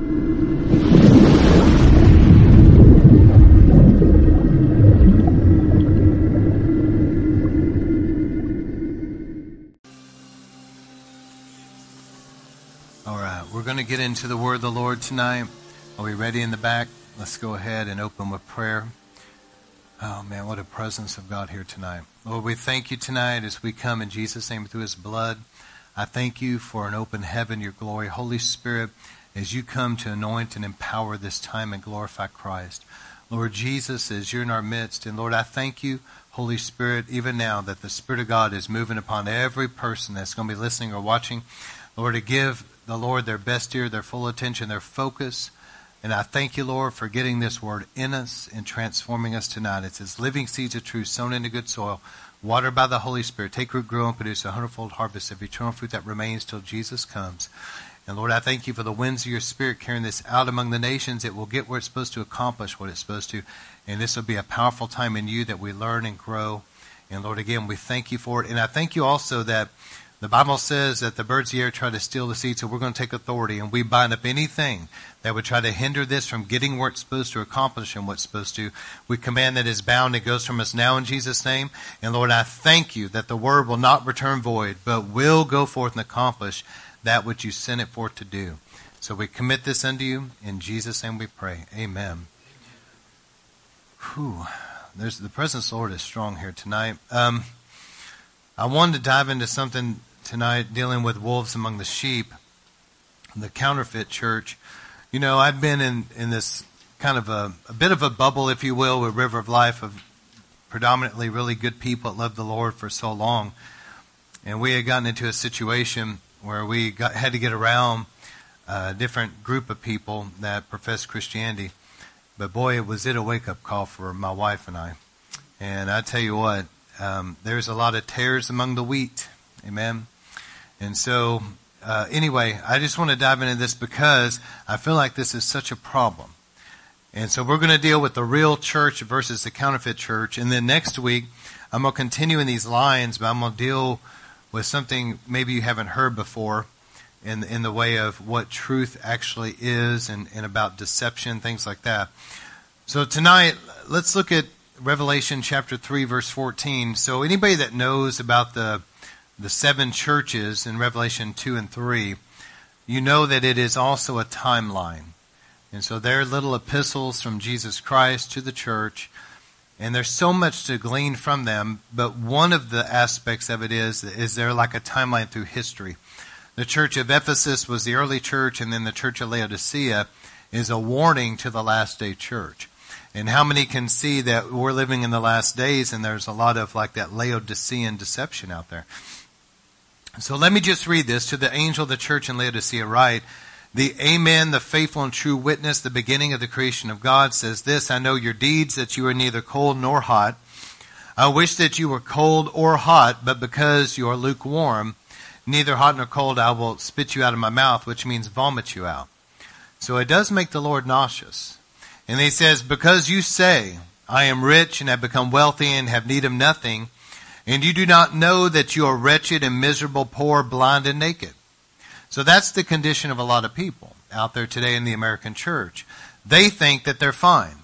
All right, we're going to get into the word of the Lord tonight. Are we ready in the back? Let's go ahead and open with prayer. Oh man, what a presence of God here tonight. Lord, we thank you tonight as we come in Jesus' name through his blood. I thank you for an open heaven, your glory. Holy Spirit, as you come to anoint and empower this time and glorify Christ. Lord Jesus, as you're in our midst, and Lord, I thank you, Holy Spirit, even now that the Spirit of God is moving upon every person that's going to be listening or watching. Lord, to give the Lord their best ear, their full attention, their focus. And I thank you, Lord, for getting this word in us and transforming us tonight. It's as living seeds of truth sown into good soil, watered by the Holy Spirit. Take root, grow, and produce a hundredfold harvest of eternal fruit that remains till Jesus comes. And Lord, I thank you for the winds of your Spirit carrying this out among the nations. It will get where it's supposed to accomplish what it's supposed to. And this will be a powerful time in you that we learn and grow. And Lord, again, we thank you for it. And I thank you also that the Bible says that the birds of the air try to steal the seed, so we're going to take authority and we bind up anything that would try to hinder this from getting where it's supposed to accomplish and what's supposed to. We command that is bound it goes from us now in Jesus' name. And Lord, I thank you that the word will not return void, but will go forth and accomplish that which you sent it forth to do. So we commit this unto you. In Jesus' name we pray. Amen. Whew. There's, the presence of the Lord is strong here tonight. Um, I wanted to dive into something tonight dealing with wolves among the sheep, the counterfeit church. You know, I've been in, in this kind of a, a bit of a bubble, if you will, with River of Life of predominantly really good people that love the Lord for so long. And we had gotten into a situation where we got, had to get around a different group of people that profess Christianity. But boy, was it a wake up call for my wife and I. And I tell you what, um, there's a lot of tares among the wheat. Amen. And so, uh, anyway, I just want to dive into this because I feel like this is such a problem. And so we're going to deal with the real church versus the counterfeit church. And then next week, I'm going to continue in these lines, but I'm going to deal with something maybe you haven't heard before in, in the way of what truth actually is and, and about deception, things like that. So tonight, let's look at Revelation chapter 3, verse 14. So anybody that knows about the the seven churches in Revelation 2 and 3, you know that it is also a timeline. And so they're little epistles from Jesus Christ to the church. And there's so much to glean from them, but one of the aspects of it is, is they're like a timeline through history. The church of Ephesus was the early church, and then the church of Laodicea is a warning to the last day church. And how many can see that we're living in the last days and there's a lot of like that Laodicean deception out there? So let me just read this to the angel of the church in Laodicea write, the Amen, the faithful and true witness, the beginning of the creation of God says this, I know your deeds that you are neither cold nor hot. I wish that you were cold or hot, but because you are lukewarm, neither hot nor cold, I will spit you out of my mouth, which means vomit you out. So it does make the Lord nauseous. And he says, because you say, I am rich and have become wealthy and have need of nothing, and you do not know that you are wretched and miserable, poor, blind, and naked. So that's the condition of a lot of people out there today in the American church. They think that they're fine,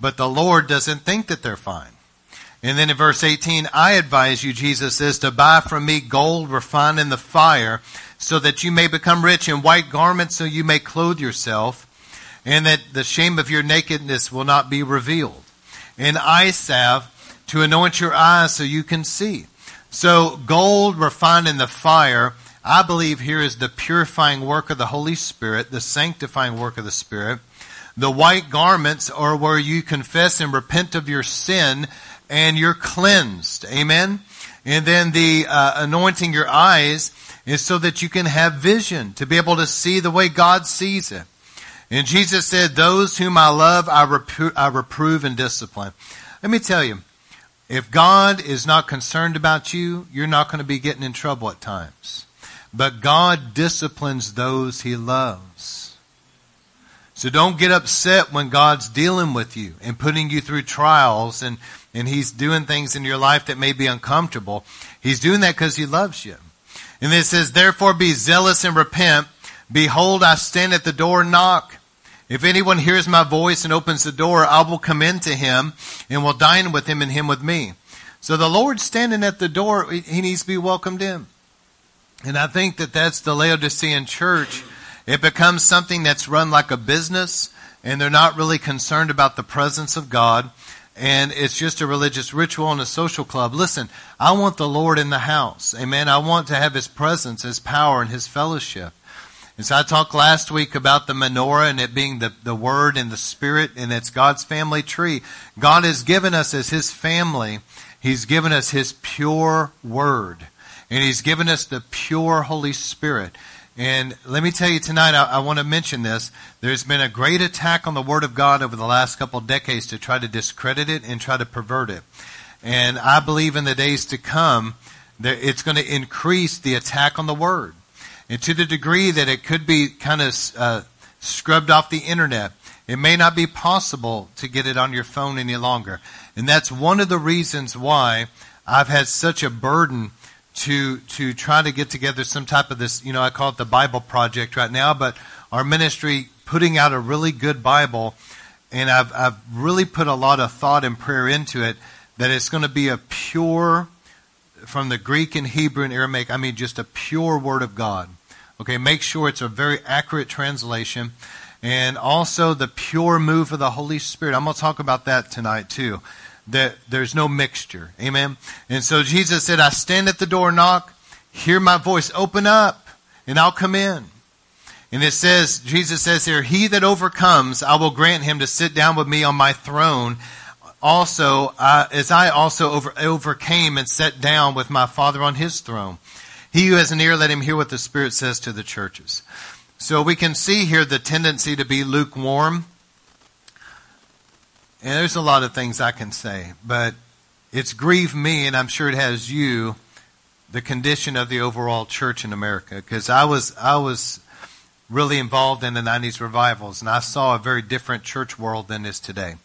but the Lord doesn't think that they're fine. And then in verse 18, I advise you, Jesus says, to buy from me gold refined in the fire, so that you may become rich in white garments, so you may clothe yourself, and that the shame of your nakedness will not be revealed. And eye salve to anoint your eyes so you can see. So gold refined in the fire, I believe here is the purifying work of the Holy Spirit, the sanctifying work of the Spirit. The white garments are where you confess and repent of your sin and you're cleansed. Amen. And then the uh, anointing your eyes is so that you can have vision, to be able to see the way God sees it. And Jesus said, those whom I love, I, repro- I reprove and discipline. Let me tell you, if God is not concerned about you, you're not going to be getting in trouble at times. But God disciplines those he loves. So don't get upset when God's dealing with you and putting you through trials and, and he's doing things in your life that may be uncomfortable. He's doing that because he loves you. And it says, therefore be zealous and repent. Behold, I stand at the door and knock. If anyone hears my voice and opens the door, I will come into him and will dine with him and him with me. So the Lord standing at the door, he needs to be welcomed in. And I think that that's the Laodicean church. It becomes something that's run like a business and they're not really concerned about the presence of God. And it's just a religious ritual and a social club. Listen, I want the Lord in the house. Amen. I want to have His presence, His power, and His fellowship. And so I talked last week about the menorah and it being the, the Word and the Spirit, and it's God's family tree. God has given us as His family, He's given us His pure Word. And He's given us the pure Holy Spirit. And let me tell you tonight, I, I, want to mention this. There's been a great attack on the Word of God over the last couple of decades to try to discredit it and try to pervert it. And I believe in the days to come, that it's going to increase the attack on the Word. And to the degree that it could be kind of uh, scrubbed off the internet, it may not be possible to get it on your phone any longer. And that's one of the reasons why I've had such a burden to to try to get together some type of this, you know, I call it the Bible project right now, but our ministry putting out a really good Bible, and I've I've really put a lot of thought and prayer into it that it's going to be a pure from the Greek and Hebrew and Aramaic, I mean just a pure word of God. Okay, make sure it's a very accurate translation. And also the pure move of the Holy Spirit. I'm going to talk about that tonight too that there's no mixture. Amen. And so Jesus said, I stand at the door, knock, hear my voice, open up, and I'll come in. And it says, Jesus says here, He that overcomes, I will grant him to sit down with me on my throne. Also, uh, as I also over, overcame and sat down with my Father on his throne. He who has an ear, let him hear what the Spirit says to the churches. So we can see here the tendency to be lukewarm. And there's a lot of things I can say, but it's grieved me, and I'm sure it has you, the condition of the overall church in America. Because I was, I was really involved in the 90s revivals, and I saw a very different church world than is today.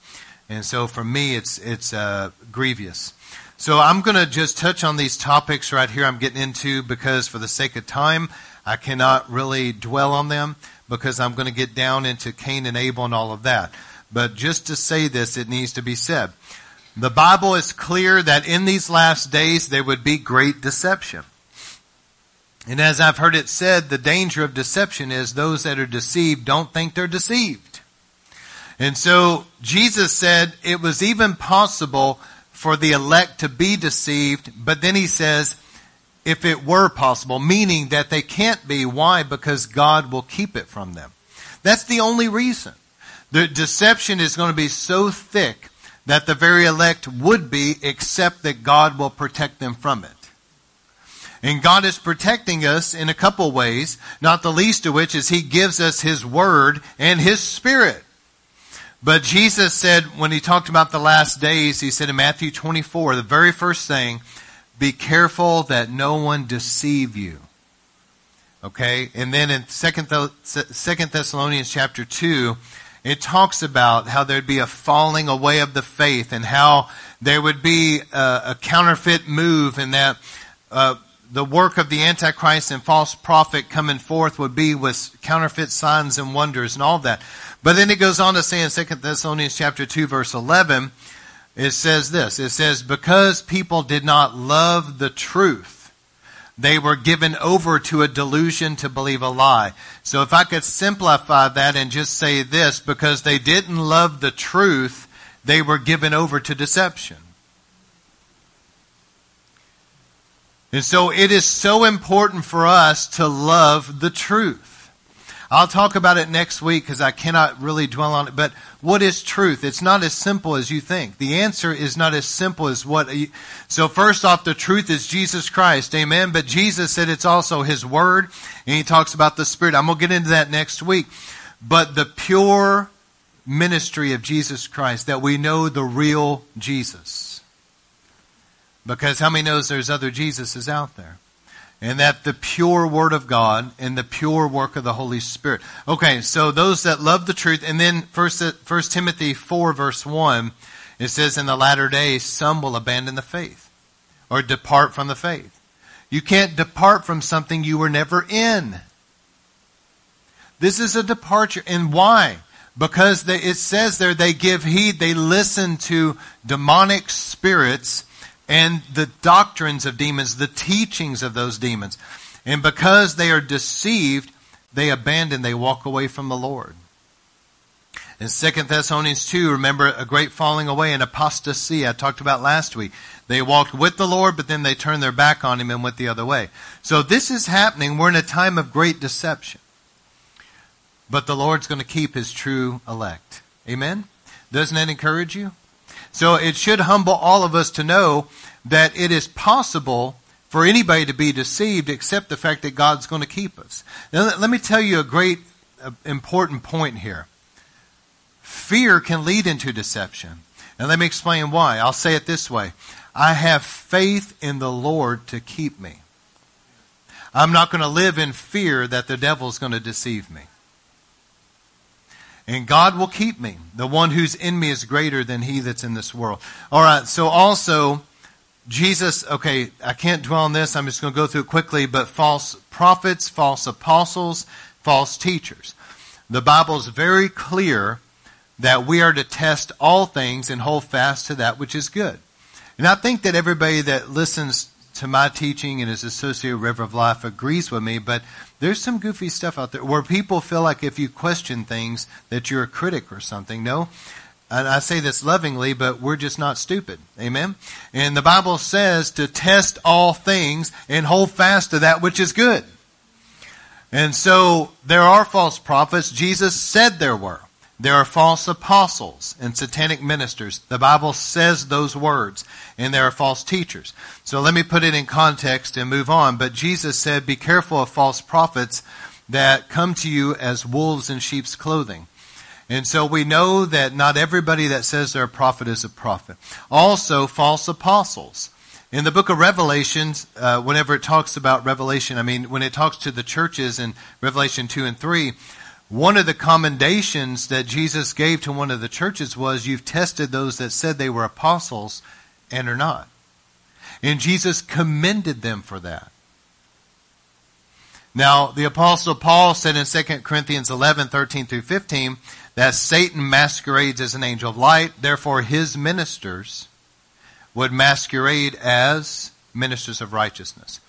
And so for me, it's, it's uh, grievous. So I'm going to just touch on these topics right here I'm getting into because for the sake of time, I cannot really dwell on them because I'm going to get down into Cain and Abel and all of that. But just to say this, it needs to be said. The Bible is clear that in these last days there would be great deception. And as I've heard it said, the danger of deception is those that are deceived don't think they're deceived. And so Jesus said it was even possible for the elect to be deceived, but then he says, if it were possible, meaning that they can't be. Why? Because God will keep it from them. That's the only reason. The deception is going to be so thick that the very elect would be, except that God will protect them from it. And God is protecting us in a couple ways, not the least of which is He gives us His Word and His Spirit. But Jesus said, when He talked about the last days, He said in Matthew 24, the very first thing, be careful that no one deceive you. Okay? And then in Second Thessalonians chapter 2, it talks about how there'd be a falling away of the faith and how there would be a, a counterfeit move and that uh, the work of the Antichrist and false prophet coming forth would be with counterfeit signs and wonders and all that. But then it goes on to say in 2 Thessalonians chapter 2 verse 11, it says this, it says, because people did not love the truth, they were given over to a delusion to believe a lie. So if I could simplify that and just say this, because they didn't love the truth, they were given over to deception. And so it is so important for us to love the truth. I'll talk about it next week because I cannot really dwell on it. But what is truth? It's not as simple as you think. The answer is not as simple as what. You, so first off, the truth is Jesus Christ. Amen. But Jesus said it's also His Word, and He talks about the Spirit. I'm to get into that next week. But the pure ministry of Jesus Christ, that we know the real Jesus. Because how many knows there's other Jesuses out there? And that the pure word of God and the pure work of the Holy Spirit. Okay, so those that love the truth, and then first, first Timothy 4 verse 1, it says in the latter days, some will abandon the faith or depart from the faith. You can't depart from something you were never in. This is a departure. And why? because they, it says there they give heed, they listen to demonic spirits and the doctrines of demons, the teachings of those demons. And because they are deceived, they abandon, they walk away from the Lord. In 2 Thessalonians 2, remember a great falling away and apostasy I talked about last week. They walked with the Lord, but then they turned their back on Him and went the other way. So this is happening. We're in a time of great deception. But the Lord's going to keep His true elect. Amen? Doesn't that encourage you? So it should humble all of us to know that it is possible for anybody to be deceived except the fact that God's going to keep us. Now, let me tell you a great uh, important point here. Fear can lead into deception. And let me explain why. I'll say it this way. I have faith in the Lord to keep me. I'm not going to live in fear that the devil's going to deceive me. And God will keep me. The one who's in me is greater than he that's in this world. All right. So also, Jesus, okay, I can't dwell on this. I'm just going to go through it quickly, but false prophets, false apostles, false teachers. The Bible is very clear that we are to test all things and hold fast to that which is good. And I think that everybody that listens to my teaching and is associated with River of Life agrees with me, but there's some goofy stuff out there where people feel like if you question things that you're a critic or something. No. And I say this lovingly, but we're just not stupid. Amen? And the Bible says to test all things and hold fast to that which is good. And so there are false prophets. Jesus said there were. There are false apostles and satanic ministers. The Bible says those words. And there are false teachers. So let me put it in context and move on. But Jesus said, be careful of false prophets that come to you as wolves in sheep's clothing. And so we know that not everybody that says they're a prophet is a prophet. Also, false apostles. In the book of Revelations, uh, whenever it talks about Revelation, I mean, when it talks to the churches in Revelation 2 and 3, one of the commendations that Jesus gave to one of the churches was, You've tested those that said they were apostles and are not. And Jesus commended them for that. Now, the apostle Paul said in 2 Corinthians 11, 13 through 15, that Satan masquerades as an angel of light, therefore his ministers would masquerade as ministers of righteousness.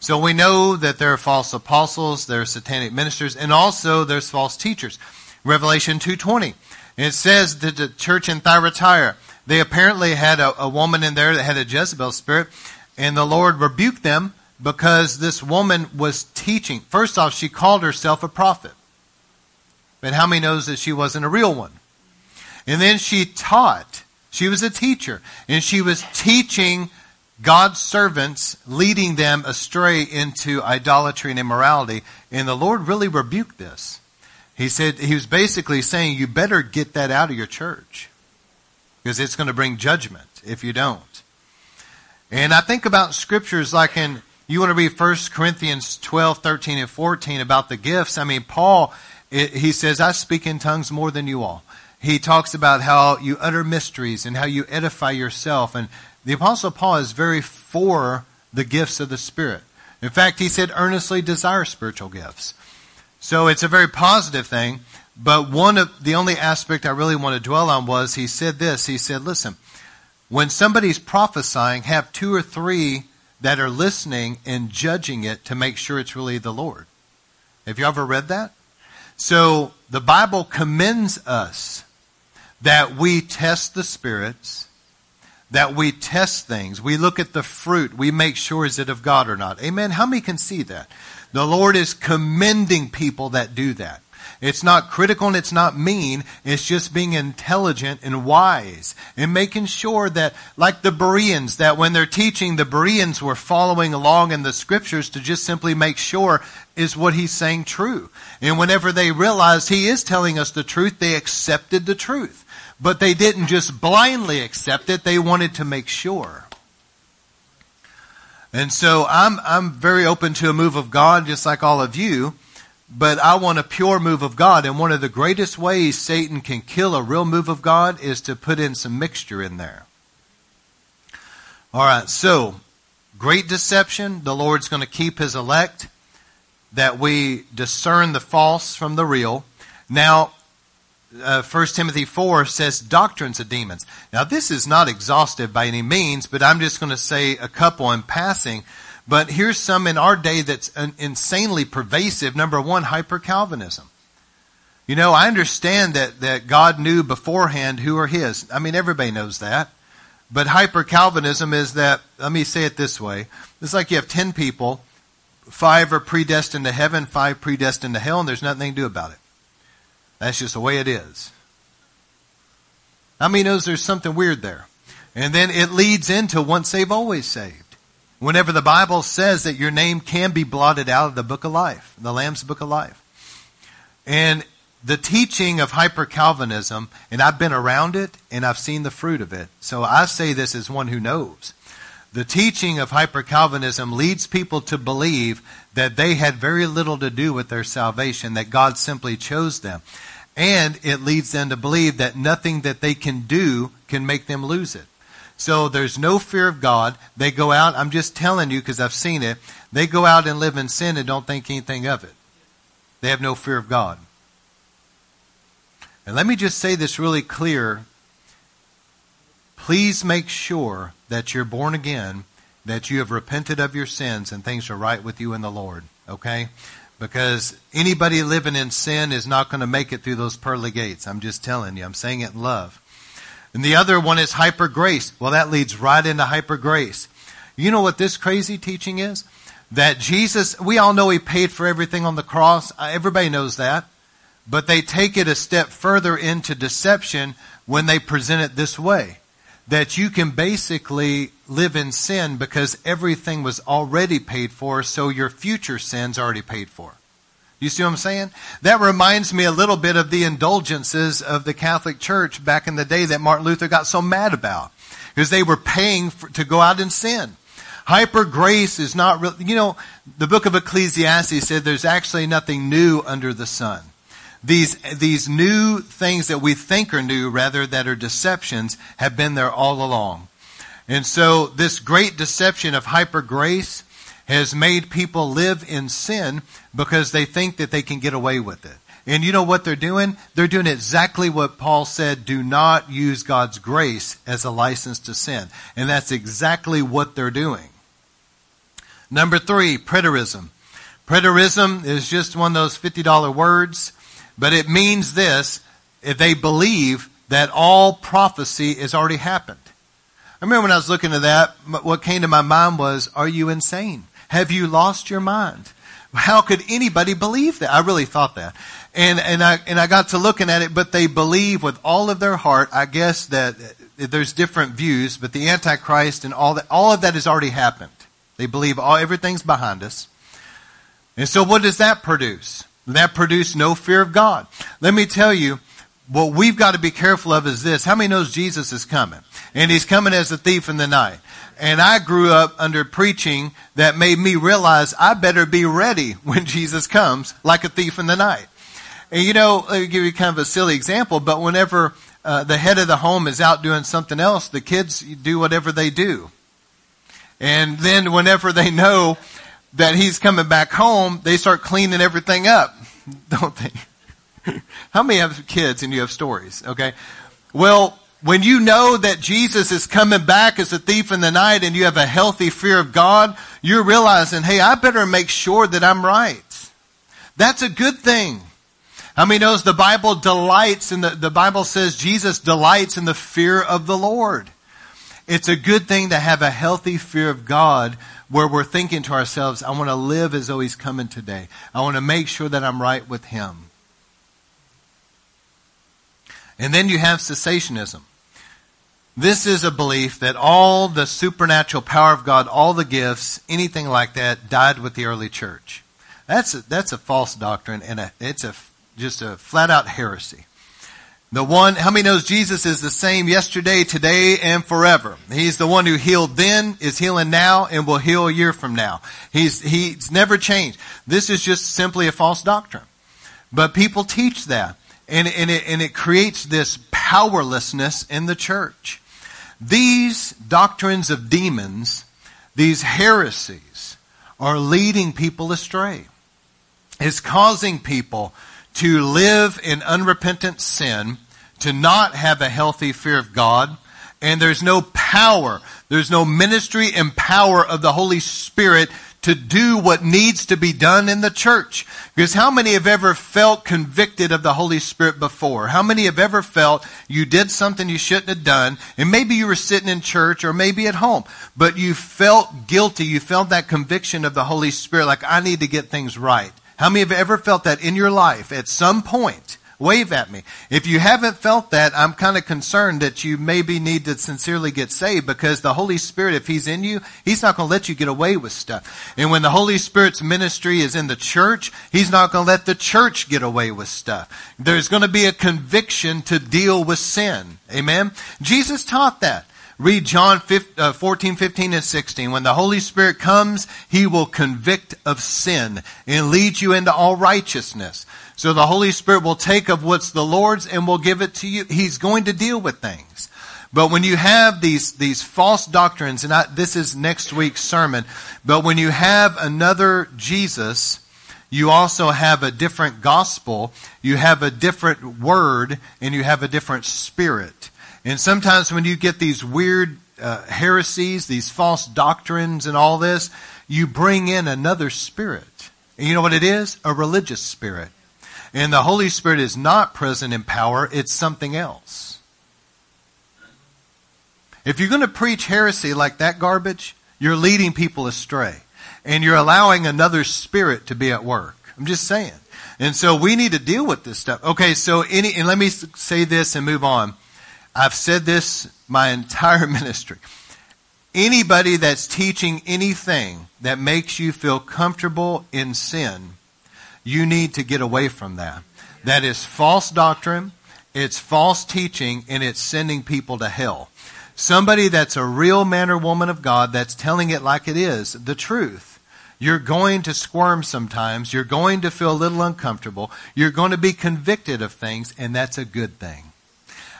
So we know that there are false apostles, there are satanic ministers, and also there's false teachers. Revelation 2.20. It says that the church in Thyatira, they apparently had a, a woman in there that had a Jezebel spirit, and the Lord rebuked them because this woman was teaching. First off, she called herself a prophet. But how many knows that she wasn't a real one? And then she taught. She was a teacher. And she was teaching God's servants leading them astray into idolatry and immorality. And the Lord really rebuked this. He said, he was basically saying, you better get that out of your church because it's going to bring judgment if you don't. And I think about scriptures like in, you want to read 1 Corinthians 12, 13, and 14 about the gifts. I mean, Paul, he says, I speak in tongues more than you all. He talks about how you utter mysteries and how you edify yourself and the Apostle Paul is very for the gifts of the Spirit. In fact, he said, earnestly desire spiritual gifts. So it's a very positive thing. But one of the only aspect I really want to dwell on was he said this. He said, listen, when somebody's prophesying, have two or three that are listening and judging it to make sure it's really the Lord. Have you ever read that? So the Bible commends us that we test the spirits that we test things. We look at the fruit. We make sure is it of God or not. Amen. How many can see that? The Lord is commending people that do that. It's not critical and it's not mean. It's just being intelligent and wise and making sure that, like the Bereans, that when they're teaching, the Bereans were following along in the scriptures to just simply make sure is what he's saying true. And whenever they realized he is telling us the truth, they accepted the truth. But they didn't just blindly accept it, they wanted to make sure. And so I'm, I'm very open to a move of God, just like all of you, but I want a pure move of God. And one of the greatest ways Satan can kill a real move of God is to put in some mixture in there. All right, so great deception. The Lord's going to keep his elect, that we discern the false from the real. Now, uh, 1 Timothy 4 says doctrines of demons. Now, this is not exhaustive by any means, but I'm just going to say a couple in passing. But here's some in our day that's insanely pervasive. Number one, hyper Calvinism. You know, I understand that, that God knew beforehand who are His. I mean, everybody knows that. But hyper Calvinism is that, let me say it this way. It's like you have 10 people, five are predestined to heaven, five predestined to hell, and there's nothing they can do about it. That's just the way it is. How many knows there's something weird there? And then it leads into once saved, always saved. Whenever the Bible says that your name can be blotted out of the book of life, the Lamb's book of life. And the teaching of hyper Calvinism, and I've been around it and I've seen the fruit of it. So I say this as one who knows. The teaching of hyper Calvinism leads people to believe that they had very little to do with their salvation, that God simply chose them. And it leads them to believe that nothing that they can do can make them lose it. So there's no fear of God. They go out, I'm just telling you because I've seen it, they go out and live in sin and don't think anything of it. They have no fear of God. And let me just say this really clear. Please make sure that you're born again, that you have repented of your sins, and things are right with you in the Lord. Okay? Because anybody living in sin is not going to make it through those pearly gates. I'm just telling you. I'm saying it in love. And the other one is hyper grace. Well, that leads right into hyper grace. You know what this crazy teaching is? That Jesus, we all know He paid for everything on the cross. Uh, everybody knows that. But they take it a step further into deception when they present it this way. That you can basically live in sin because everything was already paid for, so your future sins already paid for. You see what I'm saying? That reminds me a little bit of the indulgences of the Catholic Church back in the day that Martin Luther got so mad about. Because they were paying for, to go out and sin. Hyper grace is not real. You know, the book of Ecclesiastes said there's actually nothing new under the sun. These, these new things that we think are new, rather, that are deceptions, have been there all along. And so this great deception of hyper grace has made people live in sin because they think that they can get away with it. And you know what they're doing? They're doing exactly what Paul said do not use God's grace as a license to sin. And that's exactly what they're doing. Number three, preterism. Preterism is just one of those $50 words. But it means this, they believe that all prophecy has already happened. I remember when I was looking at that, what came to my mind was, are you insane? Have you lost your mind? How could anybody believe that? I really thought that. And, and I, and I got to looking at it, but they believe with all of their heart, I guess that there's different views, but the Antichrist and all that, all of that has already happened. They believe all, everything's behind us. And so what does that produce? That produced no fear of God. Let me tell you, what we've got to be careful of is this. How many knows Jesus is coming? And he's coming as a thief in the night. And I grew up under preaching that made me realize I better be ready when Jesus comes like a thief in the night. And you know, let me give you kind of a silly example, but whenever uh, the head of the home is out doing something else, the kids do whatever they do. And then whenever they know that he's coming back home, they start cleaning everything up, don't they? How many have kids and you have stories? Okay. Well, when you know that Jesus is coming back as a thief in the night and you have a healthy fear of God, you're realizing, hey, I better make sure that I'm right. That's a good thing. How many knows the Bible delights in the, the Bible says Jesus delights in the fear of the Lord. It's a good thing to have a healthy fear of God where we're thinking to ourselves, I want to live as though He's coming today. I want to make sure that I'm right with Him. And then you have cessationism. This is a belief that all the supernatural power of God, all the gifts, anything like that, died with the early church. That's a, that's a false doctrine, and a, it's a just a flat out heresy. The one, how many knows Jesus is the same yesterday, today, and forever? He's the one who healed then, is healing now, and will heal a year from now. He's, he's never changed. This is just simply a false doctrine. But people teach that. And, and, it, and it creates this powerlessness in the church. These doctrines of demons, these heresies, are leading people astray. It's causing people to live in unrepentant sin, to not have a healthy fear of God, and there's no power, there's no ministry and power of the Holy Spirit to do what needs to be done in the church. Because how many have ever felt convicted of the Holy Spirit before? How many have ever felt you did something you shouldn't have done, and maybe you were sitting in church or maybe at home, but you felt guilty, you felt that conviction of the Holy Spirit, like I need to get things right. How many have ever felt that in your life at some point? Wave at me. If you haven't felt that, I'm kind of concerned that you maybe need to sincerely get saved because the Holy Spirit, if He's in you, He's not going to let you get away with stuff. And when the Holy Spirit's ministry is in the church, He's not going to let the church get away with stuff. There's going to be a conviction to deal with sin. Amen? Jesus taught that. Read John uh, 14, 15, and 16. When the Holy Spirit comes, He will convict of sin and lead you into all righteousness. So the Holy Spirit will take of what's the Lord's and will give it to you. He's going to deal with things. But when you have these, these false doctrines, and I, this is next week's sermon, but when you have another Jesus, you also have a different gospel, you have a different word, and you have a different spirit. And sometimes when you get these weird uh, heresies, these false doctrines and all this, you bring in another spirit. And you know what it is? A religious spirit. And the Holy Spirit is not present in power, it's something else. If you're going to preach heresy like that garbage, you're leading people astray. And you're allowing another spirit to be at work. I'm just saying. And so we need to deal with this stuff. Okay, so any, and let me say this and move on. I've said this my entire ministry. Anybody that's teaching anything that makes you feel comfortable in sin, you need to get away from that. That is false doctrine, it's false teaching, and it's sending people to hell. Somebody that's a real man or woman of God that's telling it like it is, the truth. You're going to squirm sometimes. You're going to feel a little uncomfortable. You're going to be convicted of things, and that's a good thing.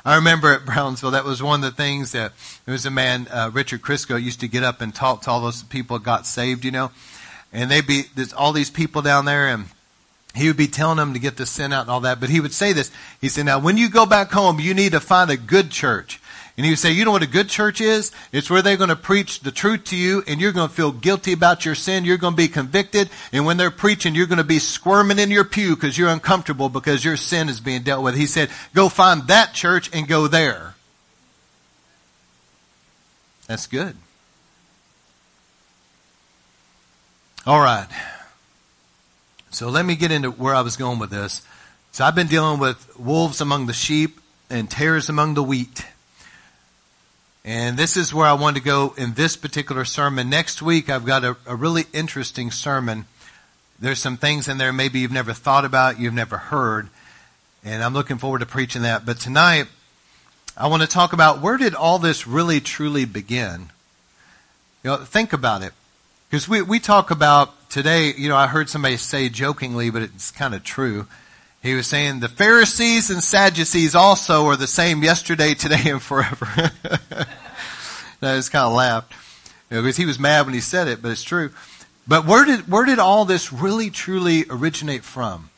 I remember at Brownsville, that was one of the things that there was a man, uh, Richard Crisco, used to get up and talk to all those people that got saved, you know, and they'd be there's all these people down there, and he would be telling them to get the sin out and all that. But he would say this. He said, "Now, when you go back home, you need to find a good church." And he would say, you know what a good church is? It's where they're going to preach the truth to you and you're going to feel guilty about your sin. You're going to be convicted. And when they're preaching, you're going to be squirming in your pew because you're uncomfortable because your sin is being dealt with. He said, go find that church and go there. That's good. All right. So let me get into where I was going with this. So I've been dealing with wolves among the sheep and tares among the wheat. And this is where I want to go in this particular sermon. Next week, I've got a, a, really interesting sermon. There's some things in there maybe you've never thought about, you've never heard. And I'm looking forward to preaching that. But tonight, I want to talk about where did all this really truly begin? You know, think about it. Because we, we talk about today, you know, I heard somebody say jokingly, but it's kind of true. He was saying the Pharisees and Sadducees also are the same yesterday, today, and forever. I just kind of laughed you know, because he was mad when he said it, but it's true. But where did where did all this really truly originate from?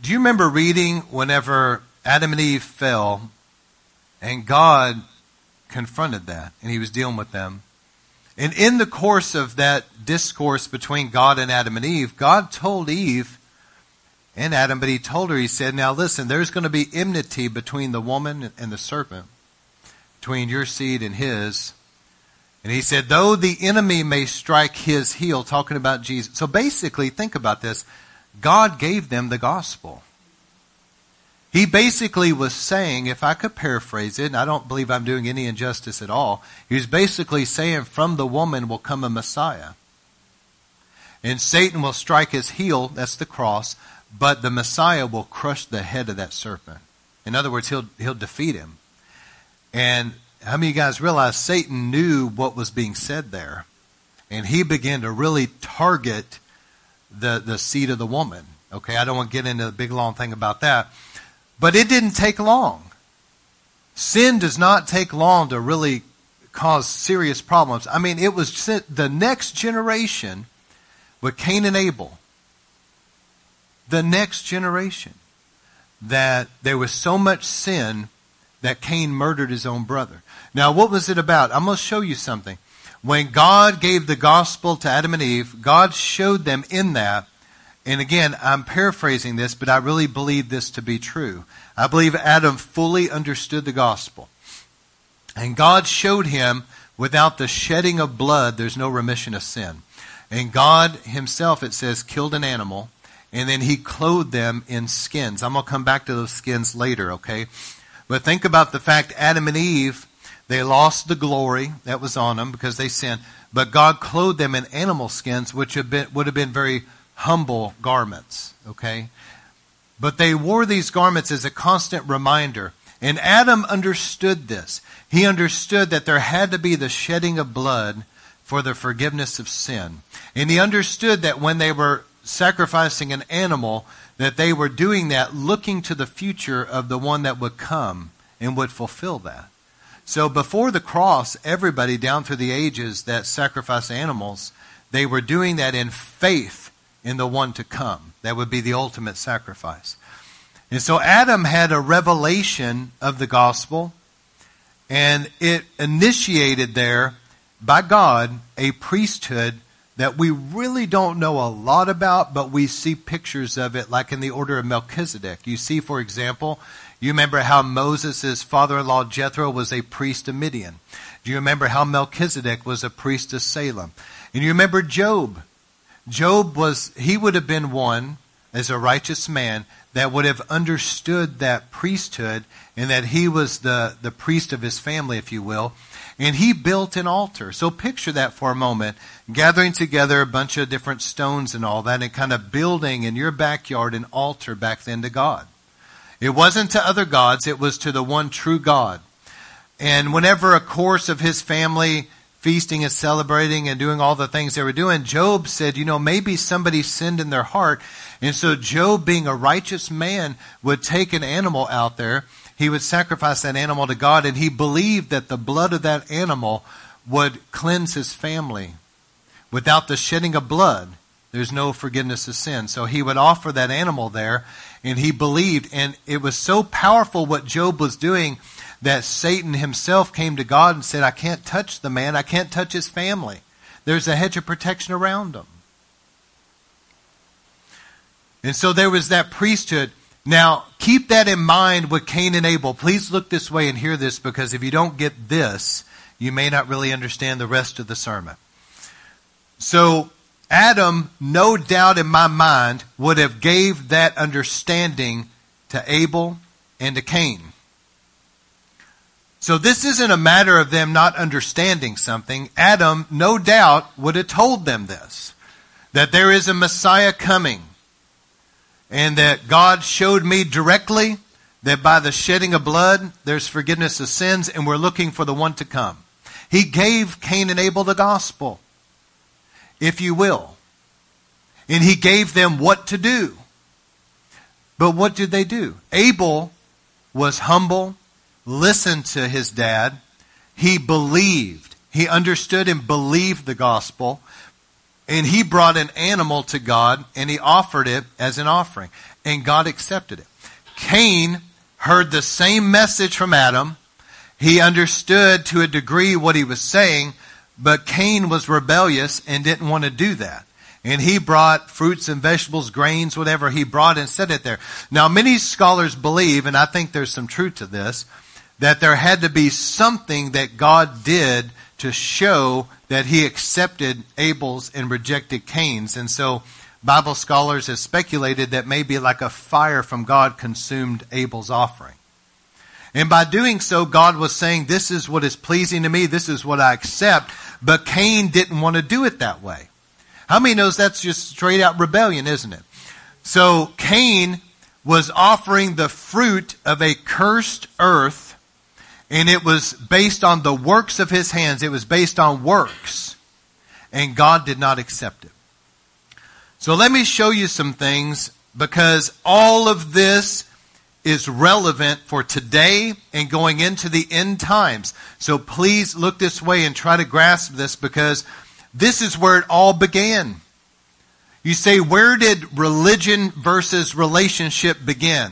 Do you remember reading whenever Adam and Eve fell, and God confronted that, and He was dealing with them? And in the course of that discourse between God and Adam and Eve, God told Eve and Adam, but he told her, he said, Now listen, there's going to be enmity between the woman and the serpent, between your seed and his. And he said, Though the enemy may strike his heel, talking about Jesus. So basically, think about this God gave them the gospel. He basically was saying, if I could paraphrase it, and I don't believe I'm doing any injustice at all, he was basically saying, From the woman will come a Messiah. And Satan will strike his heel, that's the cross, but the Messiah will crush the head of that serpent. In other words, he'll, he'll defeat him. And how many of you guys realize Satan knew what was being said there? And he began to really target the, the seed of the woman. Okay, I don't want to get into the big long thing about that. But it didn't take long. Sin does not take long to really cause serious problems. I mean, it was the next generation with Cain and Abel the next generation that there was so much sin that Cain murdered his own brother. Now, what was it about? I'm going to show you something. When God gave the gospel to Adam and Eve, God showed them in that. And again, I'm paraphrasing this, but I really believe this to be true. I believe Adam fully understood the gospel. And God showed him without the shedding of blood, there's no remission of sin. And God himself, it says, killed an animal, and then he clothed them in skins. I'm going to come back to those skins later, okay? But think about the fact Adam and Eve they lost the glory that was on them because they sinned, but God clothed them in animal skins, which would have been very humble garments. Okay? But they wore these garments as a constant reminder. And Adam understood this. He understood that there had to be the shedding of blood for the forgiveness of sin. And he understood that when they were sacrificing an animal, that they were doing that looking to the future of the one that would come and would fulfill that. So before the cross, everybody down through the ages that sacrificed animals, they were doing that in faith in the one to come. That would be the ultimate sacrifice. And so Adam had a revelation of the gospel, and it initiated there by God a priesthood that we really don't know a lot about, but we see pictures of it, like in the order of Melchizedek. You see, for example, you remember how Moses' father in law Jethro was a priest of Midian. Do you remember how Melchizedek was a priest of Salem? And you remember Job. Job was, he would have been one, as a righteous man, that would have understood that priesthood and that he was the, the priest of his family, if you will. And he built an altar. So picture that for a moment, gathering together a bunch of different stones and all that, and kind of building in your backyard an altar back then to God. It wasn't to other gods, it was to the one true God. And whenever a course of his family feasting and celebrating and doing all the things they were doing, Job said, you know, maybe somebody sinned in their heart. And so Job, being a righteous man, would take an animal out there he would sacrifice that animal to God, and he believed that the blood of that animal would cleanse his family. Without the shedding of blood, there's no forgiveness of sin. So he would offer that animal there, and he believed. And it was so powerful what Job was doing that Satan himself came to God and said, I can't touch the man, I can't touch his family. There's a hedge of protection around him. And so there was that priesthood. Now, keep that in mind with Cain and Abel. Please look this way and hear this because if you don't get this, you may not really understand the rest of the sermon. So, Adam, no doubt in my mind, would have gave that understanding to Abel and to Cain. So this isn't a matter of them not understanding something. Adam, no doubt, would have told them this. That there is a Messiah coming and that God showed me directly that by the shedding of blood, there's forgiveness of sins, and we're looking for the one to come. He gave Cain and Abel the gospel, if you will. And he gave them what to do. But what did they do? Abel was humble, listened to his dad. He believed. He understood and believed the gospel. And he brought an animal to God and he offered it as an offering. And God accepted it. Cain heard the same message from Adam. He understood to a degree what he was saying, but Cain was rebellious and didn't want to do that. And he brought fruits and vegetables, grains, whatever he brought and set it there. Now many scholars believe, and I think there's some truth to this, that there had to be something that God did to show that he accepted Abel's and rejected Cain's. And so Bible scholars have speculated that maybe like a fire from God consumed Abel's offering. And by doing so, God was saying, this is what is pleasing to me, this is what I accept, but Cain didn't want to do it that way. How many knows that's just straight out rebellion, isn't it? So Cain was offering the fruit of a cursed earth and it was based on the works of his hands. It was based on works. And God did not accept it. So let me show you some things because all of this is relevant for today and going into the end times. So please look this way and try to grasp this because this is where it all began. You say, where did religion versus relationship begin?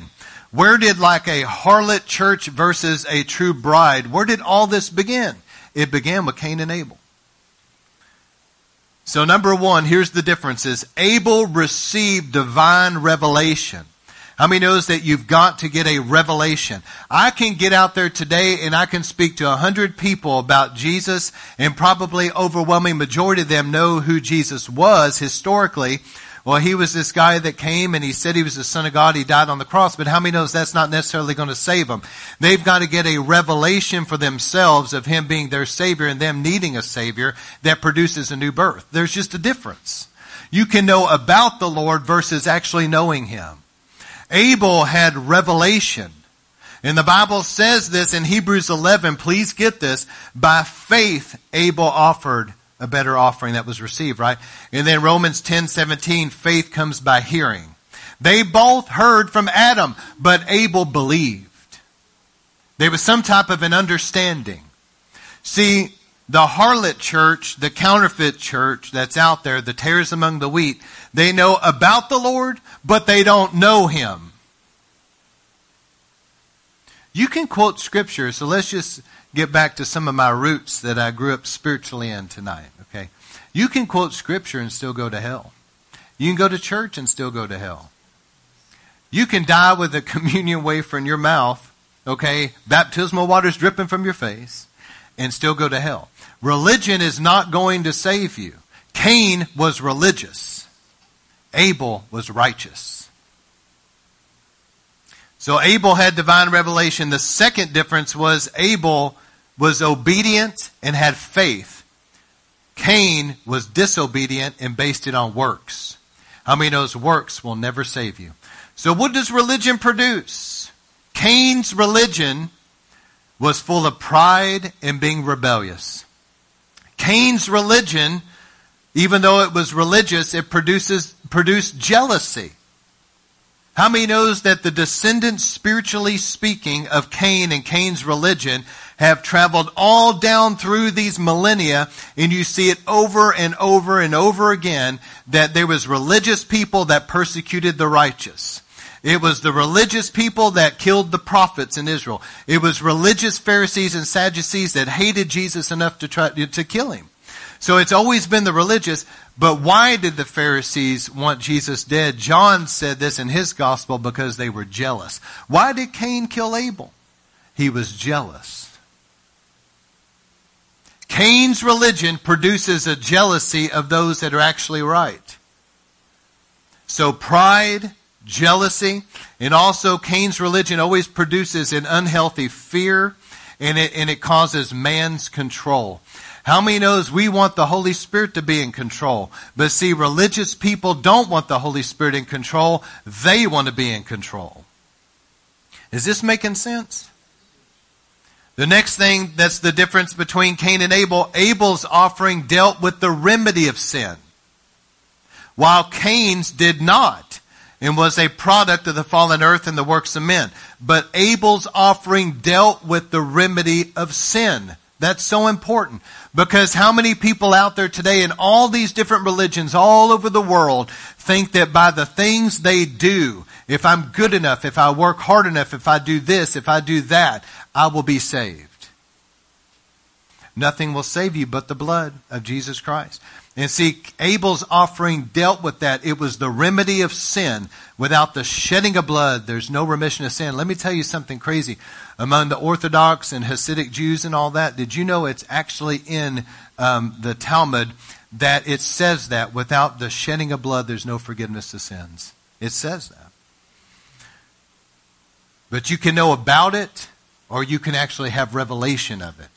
Where did like a harlot church versus a true bride, where did all this begin? It began with Cain and Abel. So number one, here's the differences. Abel received divine revelation. How many knows that you've got to get a revelation? I can get out there today and I can speak to a hundred people about Jesus and probably overwhelming majority of them know who Jesus was historically. Well, he was this guy that came and he said he was the son of God. He died on the cross, but how many knows that's not necessarily going to save them? They've got to get a revelation for themselves of him being their savior and them needing a savior that produces a new birth. There's just a difference. You can know about the Lord versus actually knowing him. Abel had revelation. And the Bible says this in Hebrews 11, please get this, by faith Abel offered a better offering that was received, right? And then Romans 10, 17, faith comes by hearing. They both heard from Adam, but Abel believed. There was some type of an understanding. See, the harlot church, the counterfeit church that's out there, the tares among the wheat, they know about the Lord, but they don't know Him. You can quote scripture, so let's just get back to some of my roots that I grew up spiritually in tonight, okay? You can quote scripture and still go to hell. You can go to church and still go to hell. You can die with a communion wafer in your mouth, okay? Baptismal waters dripping from your face and still go to hell. Religion is not going to save you. Cain was religious. Abel was righteous. So Abel had divine revelation. The second difference was Abel was obedient and had faith. Cain was disobedient and based it on works. How many knows works will never save you? So what does religion produce? Cain's religion was full of pride and being rebellious. Cain's religion, even though it was religious, it produces, produced jealousy. How many knows that the descendants, spiritually speaking, of Cain and Cain's religion have traveled all down through these millennia and you see it over and over and over again that there was religious people that persecuted the righteous. It was the religious people that killed the prophets in Israel. It was religious Pharisees and Sadducees that hated Jesus enough to try to kill him. So it's always been the religious. But why did the Pharisees want Jesus dead? John said this in his gospel because they were jealous. Why did Cain kill Abel? He was jealous. Cain's religion produces a jealousy of those that are actually right. So pride, jealousy, and also Cain's religion always produces an unhealthy fear and it, and it causes man's control. How many knows we want the Holy Spirit to be in control? But see, religious people don't want the Holy Spirit in control. They want to be in control. Is this making sense? The next thing that's the difference between Cain and Abel, Abel's offering dealt with the remedy of sin, while Cain's did not and was a product of the fallen earth and the works of men. But Abel's offering dealt with the remedy of sin. That's so important because how many people out there today in all these different religions all over the world think that by the things they do, if I'm good enough, if I work hard enough, if I do this, if I do that, I will be saved. Nothing will save you but the blood of Jesus Christ. And see, Abel's offering dealt with that. It was the remedy of sin. Without the shedding of blood, there's no remission of sin. Let me tell you something crazy. Among the Orthodox and Hasidic Jews and all that, did you know it's actually in um, the Talmud that it says that without the shedding of blood, there's no forgiveness of sins? It says that. But you can know about it, or you can actually have revelation of it.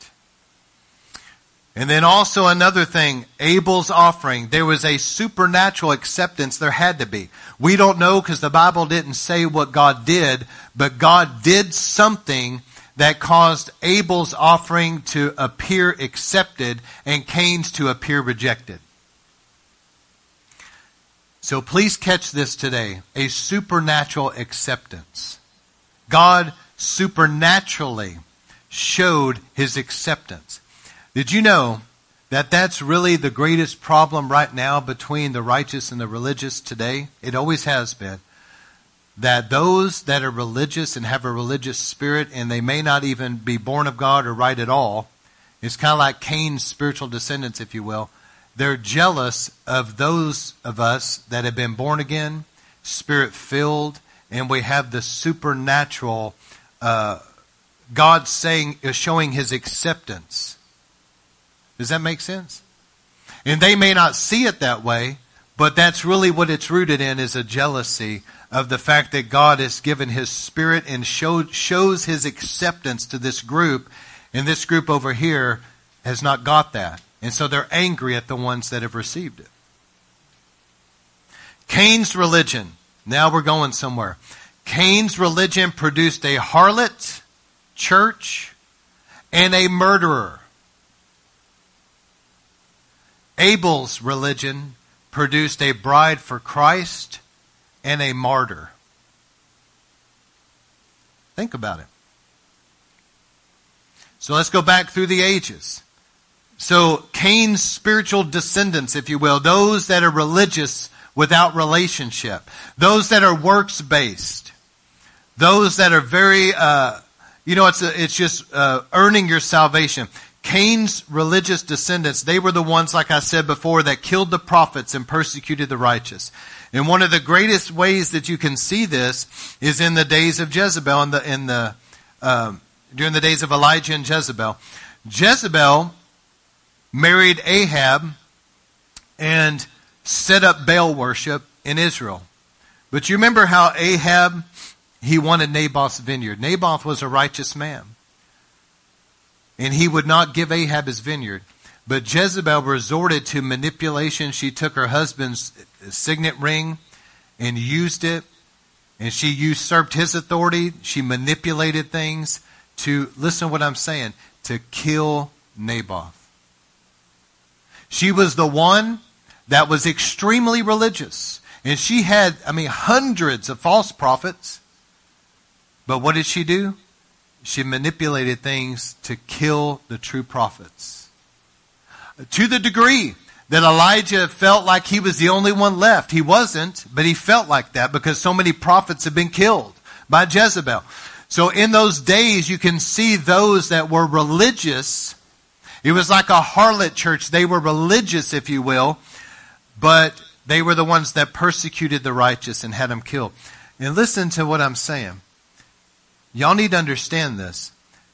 And then also another thing, Abel's offering, there was a supernatural acceptance. There had to be. We don't know because the Bible didn't say what God did, but God did something that caused Abel's offering to appear accepted and Cain's to appear rejected. So please catch this today. A supernatural acceptance. God supernaturally showed his acceptance. Did you know that that's really the greatest problem right now between the righteous and the religious today? It always has been. That those that are religious and have a religious spirit and they may not even be born of God or right at all, it's kind of like Cain's spiritual descendants, if you will. They're jealous of those of us that have been born again, spirit filled, and we have the supernatural uh, God saying, uh, showing His acceptance. Does that make sense? And they may not see it that way, but that's really what it's rooted in is a jealousy of the fact that God has given His Spirit and shows His acceptance to this group, and this group over here has not got that. And so they're angry at the ones that have received it. Cain's religion. Now we're going somewhere. Cain's religion produced a harlot church and a murderer. Abel's religion produced a bride for Christ and a martyr. Think about it. So let's go back through the ages. So Cain's spiritual descendants, if you will, those that are religious without relationship, those that are works based, those that are very, uh, you know, it's a, it's just uh, earning your salvation. Cain's religious descendants, they were the ones, like I said before, that killed the prophets and persecuted the righteous. And one of the greatest ways that you can see this is in the days of Jezebel, in the, in the um, during the days of Elijah and Jezebel. Jezebel married Ahab and set up Baal worship in Israel. But you remember how Ahab, he wanted Naboth's vineyard. Naboth was a righteous man. And he would not give Ahab his vineyard. But Jezebel resorted to manipulation. She took her husband's signet ring and used it. And she usurped his authority. She manipulated things to, listen to what I'm saying, to kill Naboth. She was the one that was extremely religious. And she had, I mean, hundreds of false prophets. But what did she do? She manipulated things to kill the true prophets. To the degree that Elijah felt like he was the only one left. He wasn't, but he felt like that because so many prophets had been killed by Jezebel. So in those days, you can see those that were religious. It was like a harlot church. They were religious, if you will, but they were the ones that persecuted the righteous and had them killed. And listen to what I'm saying. Y'all need to understand this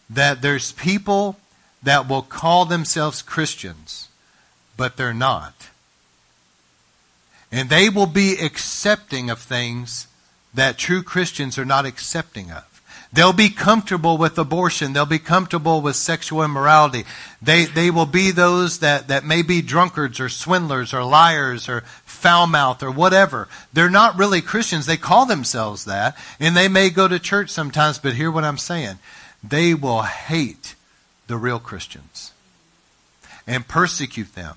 that there's people that will call themselves Christians, but they're not. And they will be accepting of things that true Christians are not accepting of. They'll be comfortable with abortion. They'll be comfortable with sexual immorality. They, they will be those that, that may be drunkards or swindlers or liars or foul mouth or whatever. They're not really Christians. They call themselves that. And they may go to church sometimes, but hear what I'm saying. They will hate the real Christians and persecute them.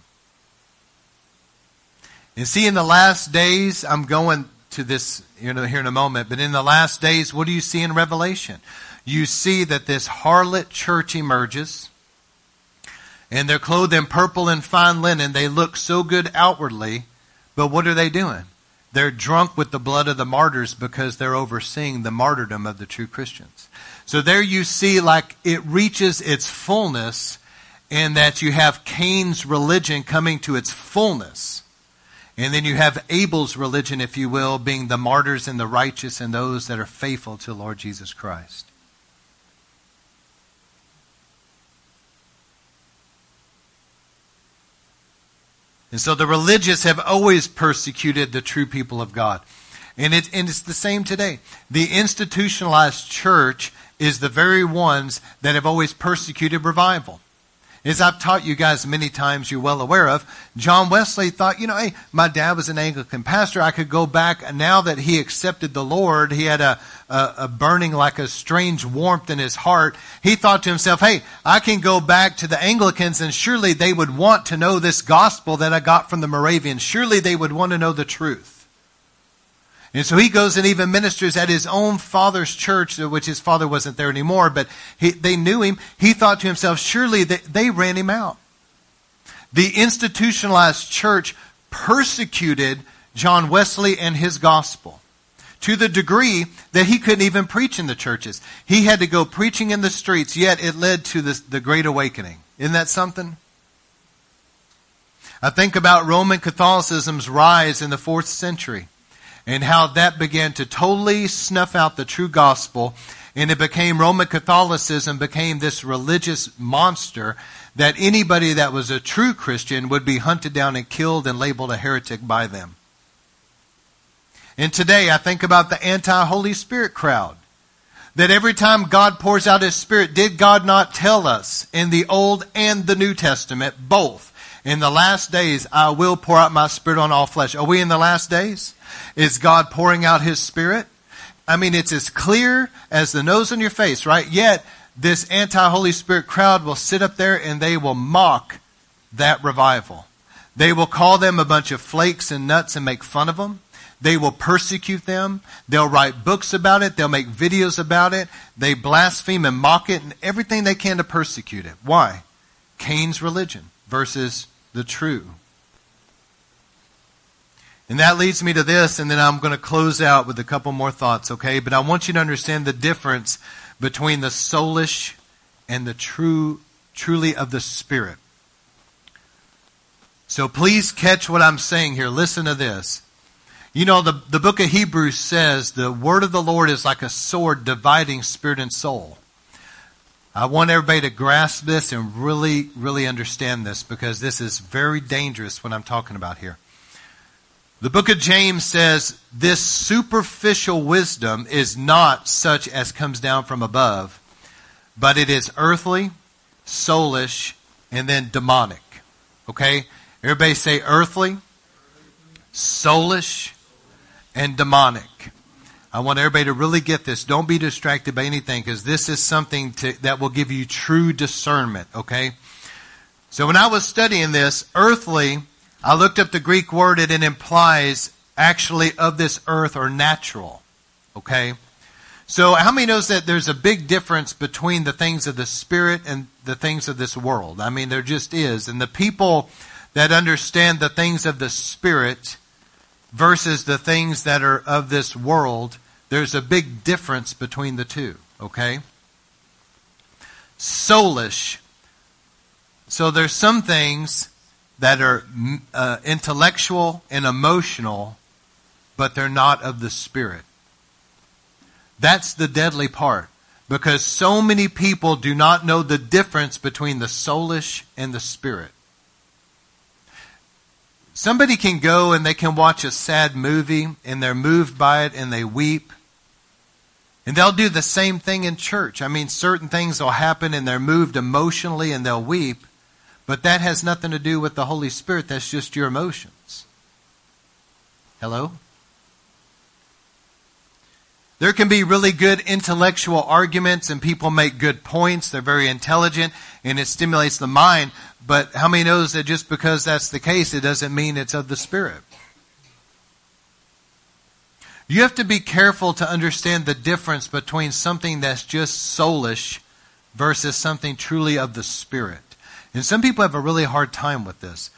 And see, in the last days, I'm going to this you know, here in a moment, but in the last days, what do you see in Revelation? You see that this harlot church emerges, and they're clothed in purple and fine linen. They look so good outwardly, but what are they doing? They're drunk with the blood of the martyrs because they're overseeing the martyrdom of the true Christians. So there you see, like, it reaches its fullness, in that you have Cain's religion coming to its fullness and then you have Abel's religion, if you will, being the martyrs and the righteous and those that are faithful to Lord Jesus Christ. And so the religious have always persecuted the true people of God. And, it, and it's the same today. The institutionalized church is the very ones that have always persecuted revival. As I've taught you guys many times, you're well aware of, John Wesley thought, you know, hey, my dad was an Anglican pastor. I could go back. Now that he accepted the Lord, he had a, a, a burning like a strange warmth in his heart. He thought to himself, hey, I can go back to the Anglicans and surely they would want to know this gospel that I got from the Moravians. Surely they would want to know the truth. And so he goes and even ministers at his own father's church, which his father wasn't there anymore, but he, they knew him. He thought to himself, surely they, they ran him out. The institutionalized church persecuted John Wesley and his gospel to the degree that he couldn't even preach in the churches. He had to go preaching in the streets, yet it led to this, the Great Awakening. Isn't that something? I think about Roman Catholicism's rise in the fourth century and how that began to totally snuff out the true gospel and it became Roman Catholicism became this religious monster that anybody that was a true Christian would be hunted down and killed and labeled a heretic by them. And today I think about the anti-Holy Spirit crowd. That every time God pours out His Spirit, did God not tell us in the Old and the New Testament, both, in the last days I will pour out my Spirit on all flesh. Are we in the last days? Is God pouring out His Spirit? I mean, it's as clear as the nose on your face, right? Yet, this anti-Holy Spirit crowd will sit up there and they will mock that revival. They will call them a bunch of flakes and nuts and make fun of them. They will persecute them. They'll write books about it. They'll make videos about it. They blaspheme and mock it and everything they can to persecute it. Why? Cain's religion versus the true. And that leads me to this, and then I'm going to close out with a couple more thoughts, okay? But I want you to understand the difference between the soulish and the true, truly of the Spirit. So please catch what I'm saying here. Listen to this. You know, the, the book of Hebrews says the word of the Lord is like a sword dividing spirit and soul. I want everybody to grasp this and really, really understand this because this is very dangerous what I'm talking about here. The book of James says this superficial wisdom is not such as comes down from above, but it is earthly, soulish, and then demonic. Okay? Everybody say earthly, soulish, and demonic. I want everybody to really get this. Don't be distracted by anything because this is something to, that will give you true discernment, okay? So when I was studying this, earthly, I looked up the Greek word and it implies actually of this earth or natural, okay? So how many knows that there's a big difference between the things of the spirit and the things of this world? I mean, there just is. And the people that understand the things of the spirit versus the things that are of this world, there's a big difference between the two, okay? Soulish. So there's some things that are uh, intellectual and emotional, but they're not of the spirit. That's the deadly part. Because so many people do not know the difference between the soulish and the spirit. Somebody can go and they can watch a sad movie and they're moved by it and they weep. And they'll do the same thing in church. I mean, certain things will happen and they're moved emotionally and they'll weep. But that has nothing to do with the Holy Spirit. That's just your emotions. Hello? There can be really good intellectual arguments and people make good points. They're very intelligent and it stimulates the mind. But how many knows that just because that's the case, it doesn't mean it's of the Spirit? You have to be careful to understand the difference between something that's just soulish versus something truly of the Spirit. And some people have a really hard time with this.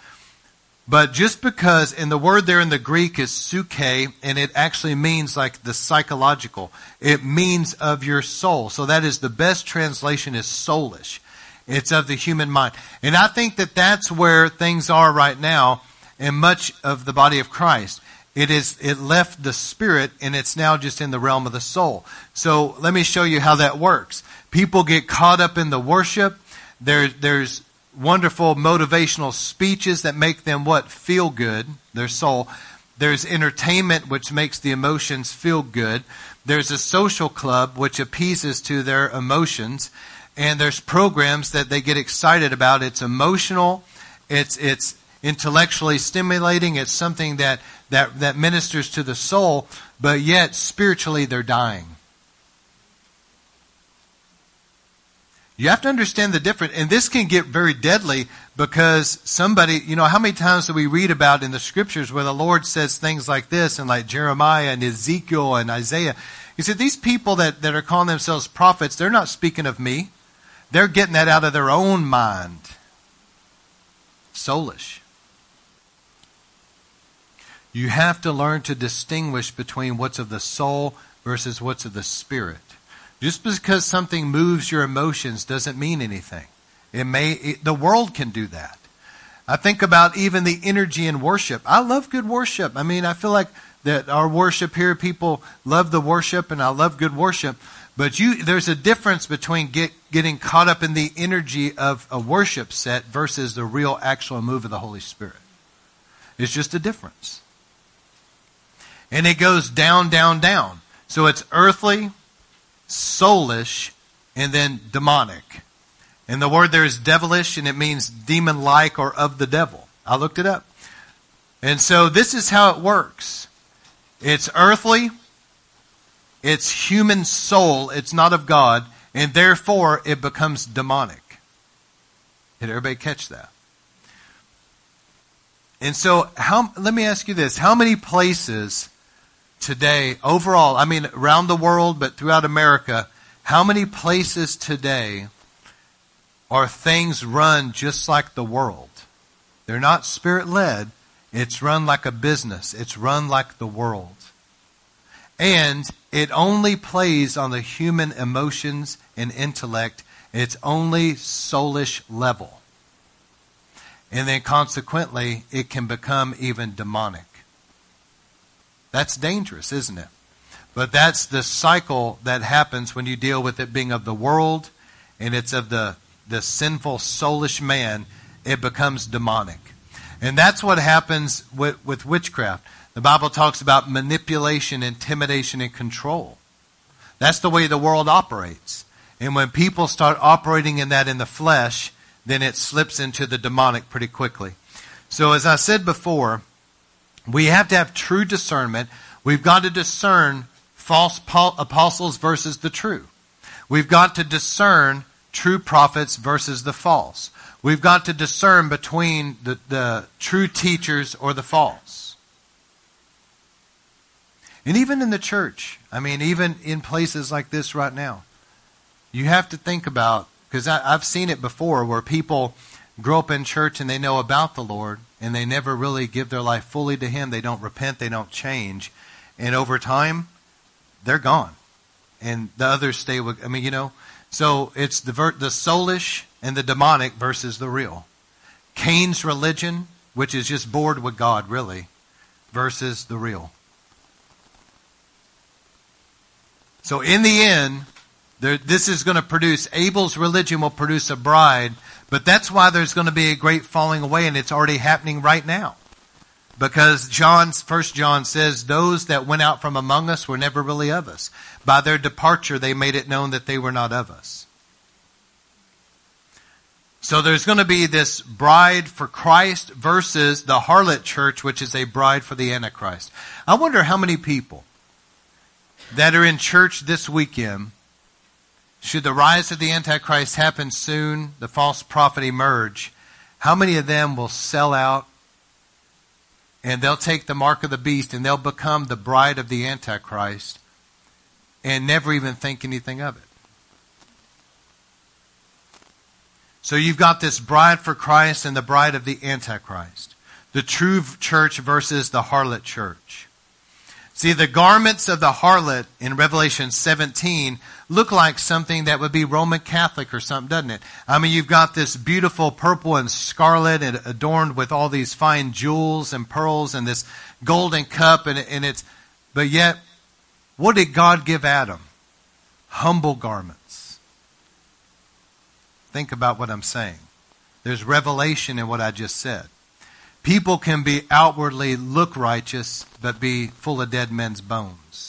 But just because, and the word there in the Greek is suke, and it actually means like the psychological. It means of your soul. So that is the best translation is soulish. It's of the human mind. And I think that that's where things are right now in much of the body of Christ. It is, it left the spirit and it's now just in the realm of the soul. So let me show you how that works. People get caught up in the worship. There, there's wonderful motivational speeches that make them what? Feel good, their soul. There's entertainment which makes the emotions feel good. There's a social club which appeases to their emotions and there's programs that they get excited about. It's emotional, it's it's intellectually stimulating, it's something that that that ministers to the soul, but yet spiritually they're dying. You have to understand the difference, and this can get very deadly because somebody, you know, how many times do we read about in the scriptures where the Lord says things like this, and like Jeremiah and Ezekiel and Isaiah? He said, These people that, that are calling themselves prophets, they're not speaking of me. They're getting that out of their own mind. soulish. You have to learn to distinguish between what's of the soul versus what's of the spirit. Just because something moves your emotions doesn't mean anything. It may it, the world can do that. I think about even the energy in worship. I love good worship. I mean, I feel like that our worship here, people love the worship, and I love good worship. But you, there's a difference between get, getting caught up in the energy of a worship set versus the real actual move of the Holy Spirit. It's just a difference. And it goes down, down, down. So it's earthly, soulish, and then demonic. And the word there is devilish, and it means demon like or of the devil. I looked it up. And so this is how it works it's earthly, it's human soul, it's not of God, and therefore it becomes demonic. Did everybody catch that? And so, how, let me ask you this how many places today, overall, I mean, around the world, but throughout America, how many places today are things run just like the world? They're not spirit led, it's run like a business, it's run like the world. And it only plays on the human emotions and intellect, it's only soulish level. And then consequently, it can become even demonic. That's dangerous, isn't it? But that's the cycle that happens when you deal with it being of the world and it's of the, the sinful, soulish man. It becomes demonic. And that's what happens with, with witchcraft. The Bible talks about manipulation, intimidation, and control. That's the way the world operates. And when people start operating in that in the flesh, then it slips into the demonic pretty quickly. So, as I said before, we have to have true discernment. We've got to discern false apostles versus the true. We've got to discern true prophets versus the false. We've got to discern between the, the true teachers or the false. And even in the church, I mean, even in places like this right now, you have to think about, because I've seen it before where people grow up in church and they know about the Lord and they never really give their life fully to Him. They don't repent, they don't change. And over time, they're gone. And the others stay with, I mean, you know, so it's the, the soulish and the demonic versus the real. Cain's religion, which is just bored with God, really, versus the real. So in the end, there, this is going to produce, Abel's religion will produce a bride but that's why there's going to be a great falling away, and it's already happening right now. Because John, First John says, those that went out from among us were never really of us. By their departure, they made it known that they were not of us. So there's going to be this bride for Christ versus the harlot church, which is a bride for the Antichrist. I wonder how many people that are in church this weekend should the rise of the Antichrist happen soon, the false prophet emerge, how many of them will sell out and they'll take the mark of the beast and they'll become the bride of the Antichrist and never even think anything of it? So you've got this bride for Christ and the bride of the Antichrist. The true church versus the harlot church. See, the garments of the harlot in Revelation 17 look like something that would be Roman Catholic or something, doesn't it? I mean, you've got this beautiful purple and scarlet and adorned with all these fine jewels and pearls and this golden cup and, and it's, but yet, what did God give Adam? Humble garments. Think about what I'm saying. There's revelation in what I just said. People can be outwardly look righteous, but be full of dead men's bones.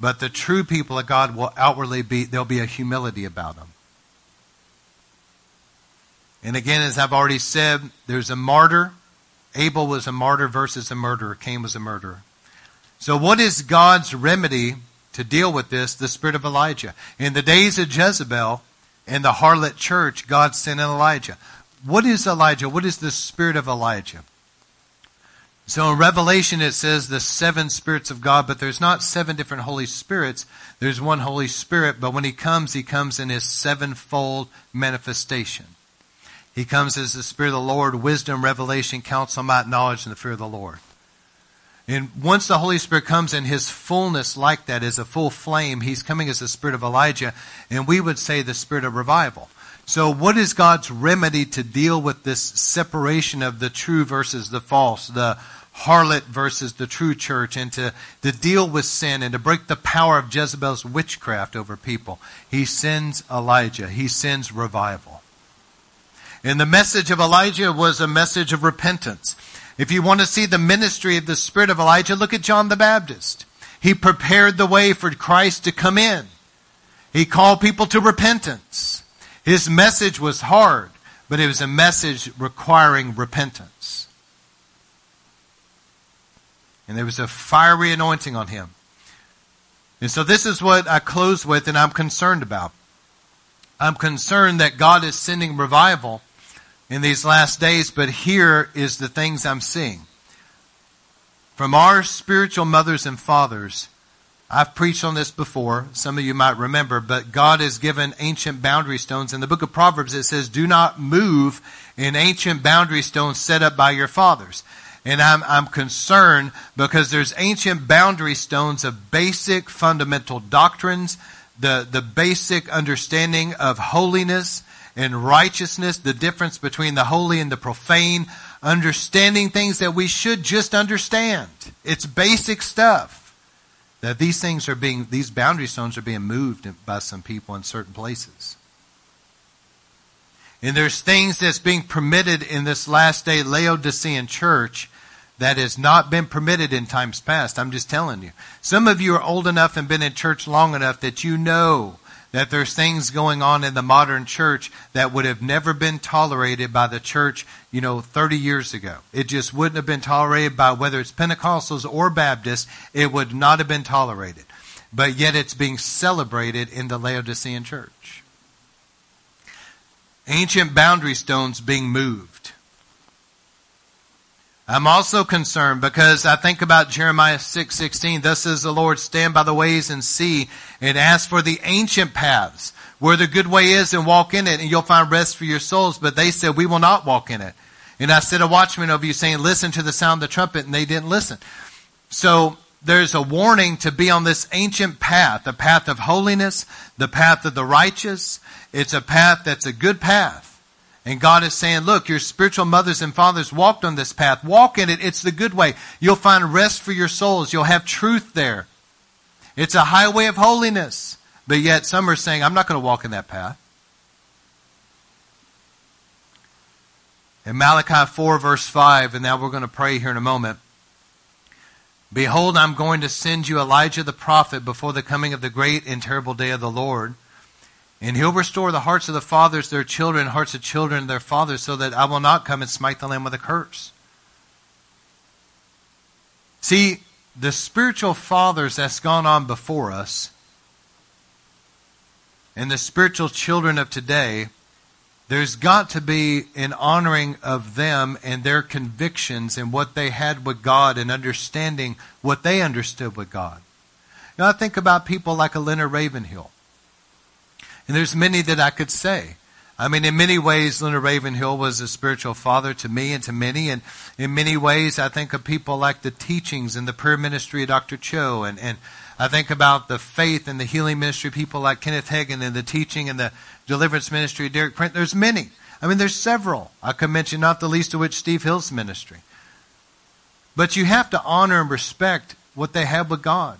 But the true people of God will outwardly be, there'll be a humility about them. And again, as I've already said, there's a martyr. Abel was a martyr versus a murderer. Cain was a murderer. So what is God's remedy to deal with this? The spirit of Elijah. In the days of Jezebel and the harlot church, God sent Elijah. What is Elijah? What is the spirit of Elijah? So in Revelation it says the seven spirits of God, but there's not seven different Holy Spirits. There's one Holy Spirit, but when he comes, he comes in his sevenfold manifestation. He comes as the Spirit of the Lord, wisdom, revelation, counsel, might, knowledge, and the fear of the Lord. And once the Holy Spirit comes in his fullness like that as a full flame, he's coming as the Spirit of Elijah, and we would say the Spirit of revival. So what is God's remedy to deal with this separation of the true versus the false, the harlot versus the true church, and to, to deal with sin and to break the power of Jezebel's witchcraft over people? He sends Elijah. He sends revival. And the message of Elijah was a message of repentance. If you want to see the ministry of the spirit of Elijah, look at John the Baptist. He prepared the way for Christ to come in. He called people to repentance. His message was hard, but it was a message requiring repentance. And there was a fiery anointing on him. And so this is what I close with and I'm concerned about. I'm concerned that God is sending revival in these last days, but here is the things I'm seeing. From our spiritual mothers and fathers, I've preached on this before. Some of you might remember, but God has given ancient boundary stones. In the book of Proverbs, it says, do not move in ancient boundary stones set up by your fathers. And I'm, I'm concerned because there's ancient boundary stones of basic fundamental doctrines, the, the basic understanding of holiness and righteousness, the difference between the holy and the profane, understanding things that we should just understand. It's basic stuff. That these things are being, these boundary stones are being moved by some people in certain places. And there's things that's being permitted in this last day Laodicean church that has not been permitted in times past. I'm just telling you. Some of you are old enough and been in church long enough that you know that there's things going on in the modern church that would have never been tolerated by the church, you know, 30 years ago. It just wouldn't have been tolerated by whether it's Pentecostals or Baptists. It would not have been tolerated. But yet it's being celebrated in the Laodicean church. Ancient boundary stones being moved. I'm also concerned because I think about Jeremiah 6:16. Thus says the Lord, stand by the ways and see and ask for the ancient paths where the good way is and walk in it and you'll find rest for your souls. But they said, we will not walk in it. And I said a watchman over you saying, listen to the sound of the trumpet and they didn't listen. So there's a warning to be on this ancient path, the path of holiness, the path of the righteous. It's a path that's a good path. And God is saying, look, your spiritual mothers and fathers walked on this path. Walk in it. It's the good way. You'll find rest for your souls. You'll have truth there. It's a highway of holiness. But yet some are saying, I'm not going to walk in that path. In Malachi 4 verse 5, and now we're going to pray here in a moment. Behold, I'm going to send you Elijah the prophet before the coming of the great and terrible day of the Lord. And he'll restore the hearts of the fathers, their children, hearts of children, their fathers, so that I will not come and smite the land with a curse. See, the spiritual fathers that's gone on before us and the spiritual children of today, there's got to be an honoring of them and their convictions and what they had with God and understanding what they understood with God. Now, I think about people like a Leonard Ravenhill. And there's many that I could say. I mean, in many ways, Leonard Ravenhill was a spiritual father to me and to many. And in many ways, I think of people like the teachings and the prayer ministry of Dr. Cho. And, and I think about the faith and the healing ministry, of people like Kenneth Hagin and the teaching and the deliverance ministry of Derek Prince. There's many. I mean, there's several. I could mention not the least of which Steve Hill's ministry. But you have to honor and respect what they have with God.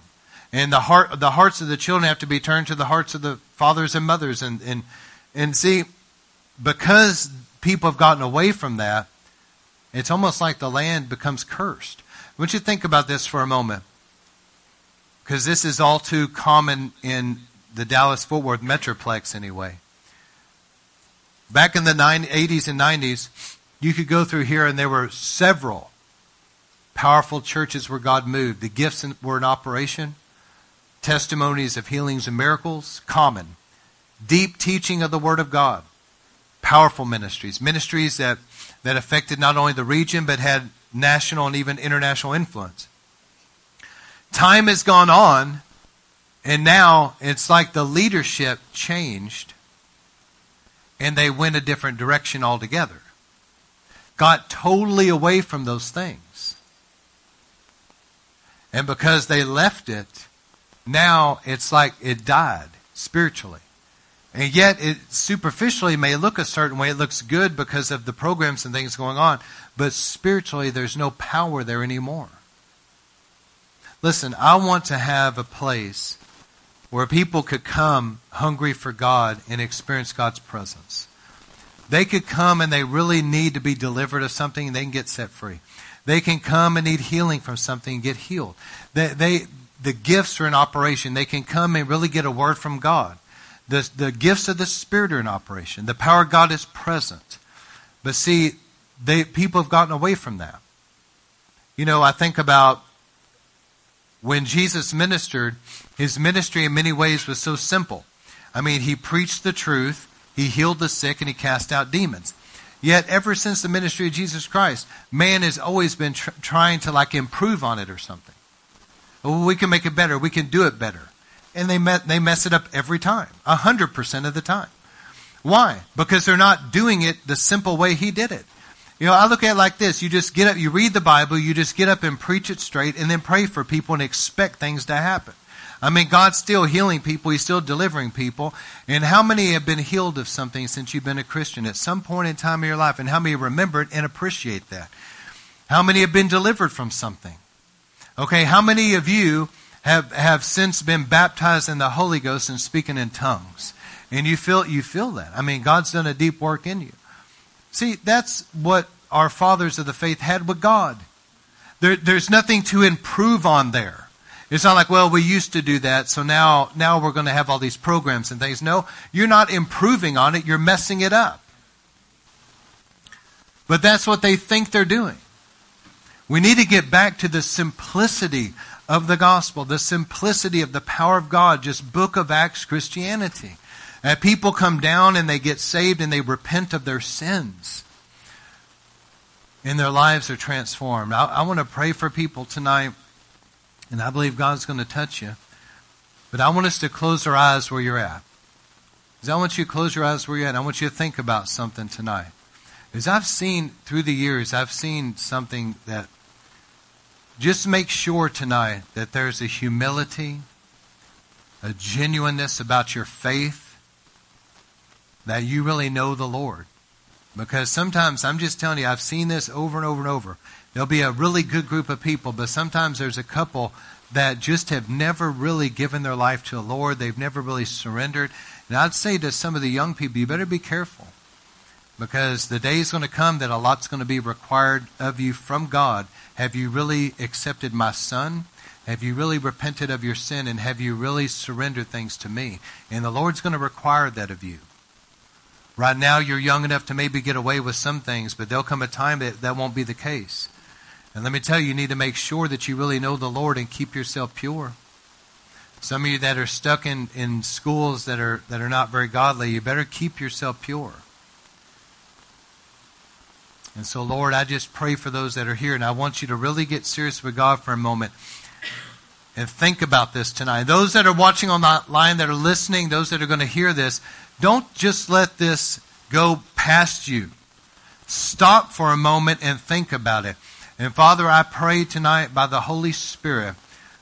And the heart, the hearts of the children have to be turned to the hearts of the fathers and mothers. And, and, and see, because people have gotten away from that, it's almost like the land becomes cursed. I want you to think about this for a moment. Because this is all too common in the Dallas Fort Worth Metroplex anyway. Back in the 80s and 90s, you could go through here and there were several powerful churches where God moved. The gifts were in operation testimonies of healings and miracles, common. Deep teaching of the Word of God, powerful ministries, ministries that, that affected not only the region but had national and even international influence. Time has gone on, and now it's like the leadership changed. and they went a different direction altogether. Got totally away from those things. And because they left it, now it's like it died spiritually. And yet it superficially may look a certain way. It looks good because of the programs and things going on. But spiritually, there's no power there anymore. Listen, I want to have a place where people could come hungry for God and experience God's presence. They could come and they really need to be delivered of something and they can get set free. They can come and need healing from something and get healed. They, they, the gifts are in operation. They can come and really get a word from God. The, the gifts of the Spirit are in operation. The power of God is present. But see, they, people have gotten away from that. You know, I think about when Jesus ministered, his ministry in many ways was so simple. I mean, he preached the truth, he healed the sick, and he cast out demons. Yet, ever since the ministry of Jesus Christ, man has always been tr- trying to like improve on it or something. We can make it better. We can do it better. And they, met, they mess it up every time, 100% of the time. Why? Because they're not doing it the simple way he did it. You know, I look at it like this. You just get up, you read the Bible, you just get up and preach it straight and then pray for people and expect things to happen. I mean, God's still healing people. He's still delivering people. And how many have been healed of something since you've been a Christian at some point in time of your life? And how many remember it and appreciate that? How many have been delivered from something? Okay, how many of you have, have since been baptized in the Holy Ghost and speaking in tongues? And you feel, you feel that. I mean, God's done a deep work in you. See, that's what our fathers of the faith had with God. There, there's nothing to improve on there. It's not like, well, we used to do that, so now, now we're going to have all these programs and things. No, you're not improving on it, you're messing it up. But that's what they think they're doing. We need to get back to the simplicity of the gospel, the simplicity of the power of God, just book of Acts Christianity. And people come down and they get saved and they repent of their sins. And their lives are transformed. I, I want to pray for people tonight, and I believe God's going to touch you. But I want us to close our eyes where you're at. Because I want you to close your eyes where you're at. I want you to think about something tonight. Because I've seen through the years, I've seen something that just make sure tonight that there's a humility, a genuineness about your faith, that you really know the Lord. Because sometimes, I'm just telling you, I've seen this over and over and over. There'll be a really good group of people, but sometimes there's a couple that just have never really given their life to the Lord. They've never really surrendered. And I'd say to some of the young people, you better be careful. Because the day is going to come that a lot's going to be required of you from God. Have you really accepted my son? Have you really repented of your sin? And have you really surrendered things to me? And the Lord's going to require that of you. Right now, you're young enough to maybe get away with some things, but there'll come a time that that won't be the case. And let me tell you, you need to make sure that you really know the Lord and keep yourself pure. Some of you that are stuck in, in schools that are, that are not very godly, you better keep yourself pure. And so, Lord, I just pray for those that are here, and I want you to really get serious with God for a moment and think about this tonight. Those that are watching on the line, that are listening, those that are going to hear this, don't just let this go past you. Stop for a moment and think about it. And Father, I pray tonight by the Holy Spirit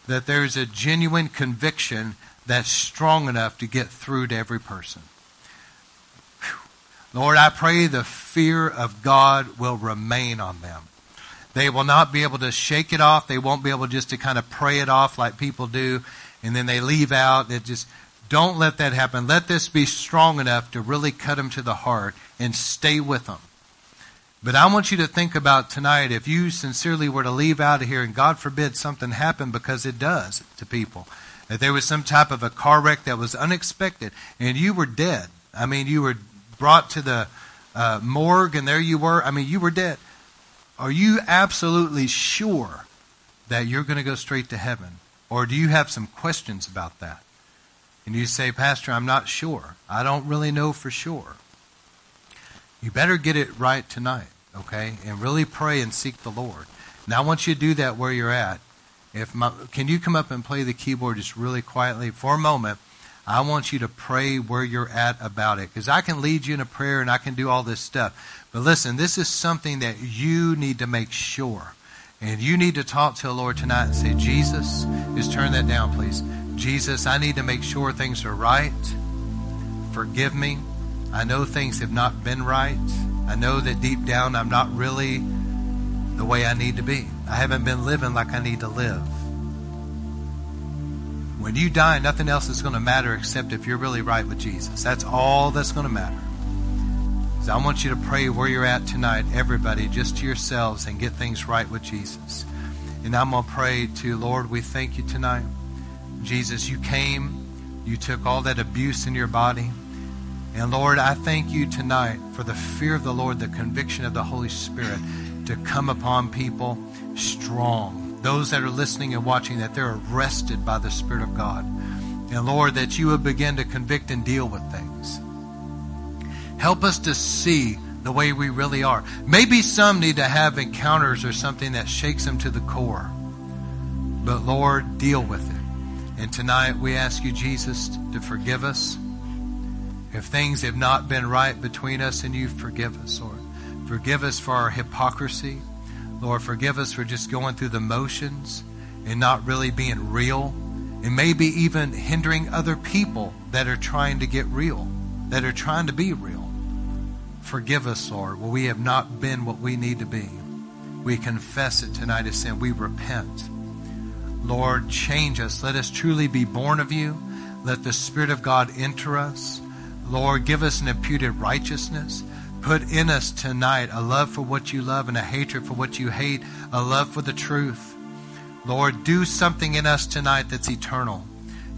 that there is a genuine conviction that's strong enough to get through to every person. Lord, I pray the fear of God will remain on them. They will not be able to shake it off. They won't be able just to kind of pray it off like people do, and then they leave out. Just don't let that happen. Let this be strong enough to really cut them to the heart and stay with them. But I want you to think about tonight if you sincerely were to leave out of here and God forbid something happened because it does to people. That there was some type of a car wreck that was unexpected and you were dead. I mean, you were brought to the uh, morgue and there you were. I mean, you were dead. Are you absolutely sure that you're going to go straight to heaven? Or do you have some questions about that? and you say, Pastor, I'm not sure. I don't really know for sure. You better get it right tonight, okay? And really pray and seek the Lord. Now, I want you to do that where you're at. If my, can you come up and play the keyboard just really quietly for a moment? I want you to pray where you're at about it. Because I can lead you in a prayer and I can do all this stuff. But listen, this is something that you need to make sure. And you need to talk to the Lord tonight and say, Jesus, just turn that down, please. Jesus, I need to make sure things are right. Forgive me. I know things have not been right. I know that deep down I'm not really the way I need to be. I haven't been living like I need to live. When you die, nothing else is going to matter except if you're really right with Jesus. That's all that's going to matter. So I want you to pray where you're at tonight, everybody, just to yourselves and get things right with Jesus. And I'm going to pray to Lord, we thank you tonight. Jesus, you came, you took all that abuse in your body. And Lord, I thank you tonight for the fear of the Lord, the conviction of the Holy Spirit to come upon people strong those that are listening and watching, that they're arrested by the Spirit of God. And Lord, that you would begin to convict and deal with things. Help us to see the way we really are. Maybe some need to have encounters or something that shakes them to the core. But Lord, deal with it. And tonight we ask you, Jesus, to forgive us. If things have not been right between us and you, forgive us, Lord. Forgive us for our hypocrisy. Lord, forgive us for just going through the motions and not really being real, and maybe even hindering other people that are trying to get real, that are trying to be real. Forgive us, Lord, where we have not been what we need to be. We confess it tonight as sin. We repent. Lord, change us. Let us truly be born of you. Let the Spirit of God enter us. Lord, give us an imputed righteousness. Put in us tonight a love for what you love and a hatred for what you hate, a love for the truth. Lord, do something in us tonight that's eternal.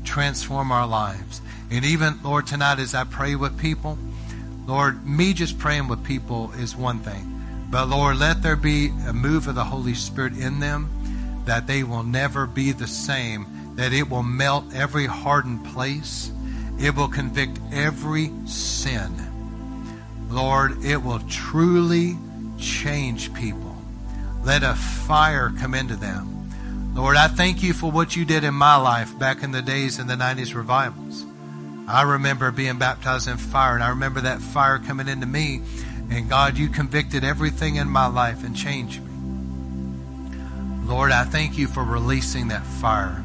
Transform our lives. And even, Lord, tonight as I pray with people, Lord, me just praying with people is one thing. But Lord, let there be a move of the Holy Spirit in them that they will never be the same, that it will melt every hardened place, it will convict every sin Lord, it will truly change people. Let a fire come into them. Lord, I thank you for what you did in my life back in the days in the 90s revivals. I remember being baptized in fire, and I remember that fire coming into me. And God, you convicted everything in my life and changed me. Lord, I thank you for releasing that fire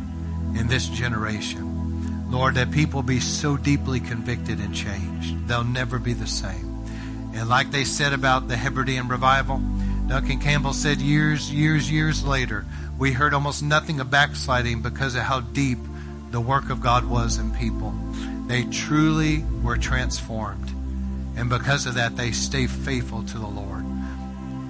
in this generation. Lord, that people be so deeply convicted and changed, they'll never be the same. And like they said about the Hebridean revival, Duncan Campbell said years, years, years later, we heard almost nothing of backsliding because of how deep the work of God was in people. They truly were transformed. And because of that, they stay faithful to the Lord.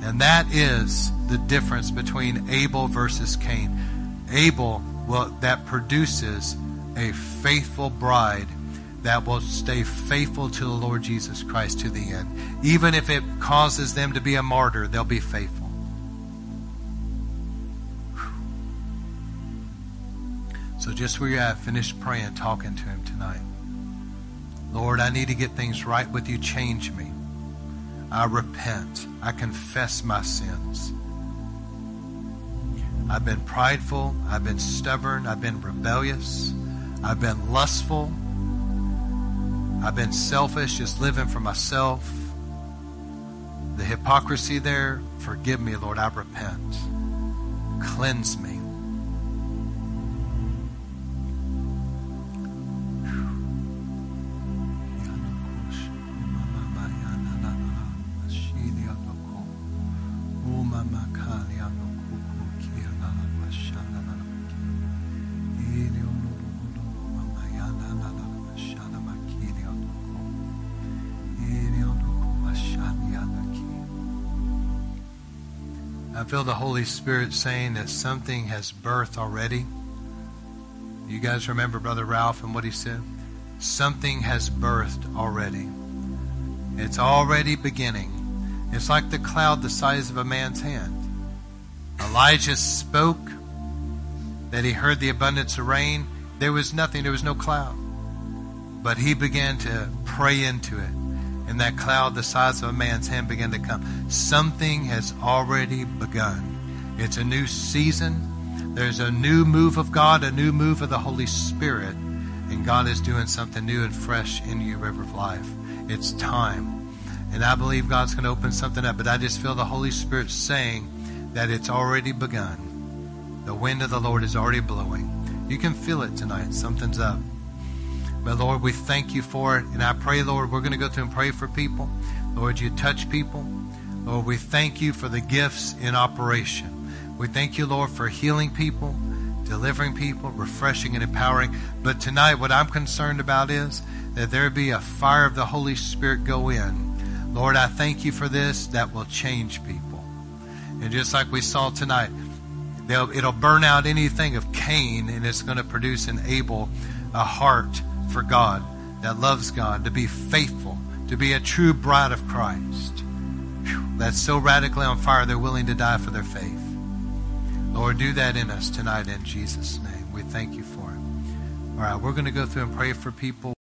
And that is the difference between Abel versus Cain. Abel, well, that produces a faithful bride that will stay faithful to the Lord Jesus Christ to the end. Even if it causes them to be a martyr, they'll be faithful. So just where you're at, finish praying, talking to Him tonight. Lord, I need to get things right with you. Change me. I repent. I confess my sins. I've been prideful. I've been stubborn. I've been rebellious. I've been lustful. I've been selfish, just living for myself. The hypocrisy there, forgive me, Lord. I repent. Cleanse me. I feel the Holy Spirit saying that something has birthed already. You guys remember Brother Ralph and what he said? Something has birthed already. It's already beginning. It's like the cloud the size of a man's hand. Elijah spoke that he heard the abundance of rain. There was nothing, there was no cloud. But he began to pray into it and that cloud the size of a man's hand began to come. Something has already begun. It's a new season. There's a new move of God, a new move of the Holy Spirit. and God is doing something new and fresh in you, River of Life. It's time. And I believe God's going to open something up, but I just feel the Holy Spirit saying that it's already begun. The wind of the Lord is already blowing. You can feel it tonight. Something's up. But Lord, we thank you for it. And I pray, Lord, we're going to go through and pray for people. Lord, you touch people. Lord, we thank you for the gifts in operation. We thank you, Lord, for healing people, delivering people, refreshing and empowering. But tonight, what I'm concerned about is that there be a fire of the Holy Spirit go in. Lord, I thank you for this that will change people. And just like we saw tonight, it'll burn out anything of Cain and it's going to produce in Abel a heart for God, that loves God, to be faithful, to be a true bride of Christ. That's so radically on fire, they're willing to die for their faith. Lord, do that in us tonight in Jesus' name. We thank you for it. All right, we're going to go through and pray for people.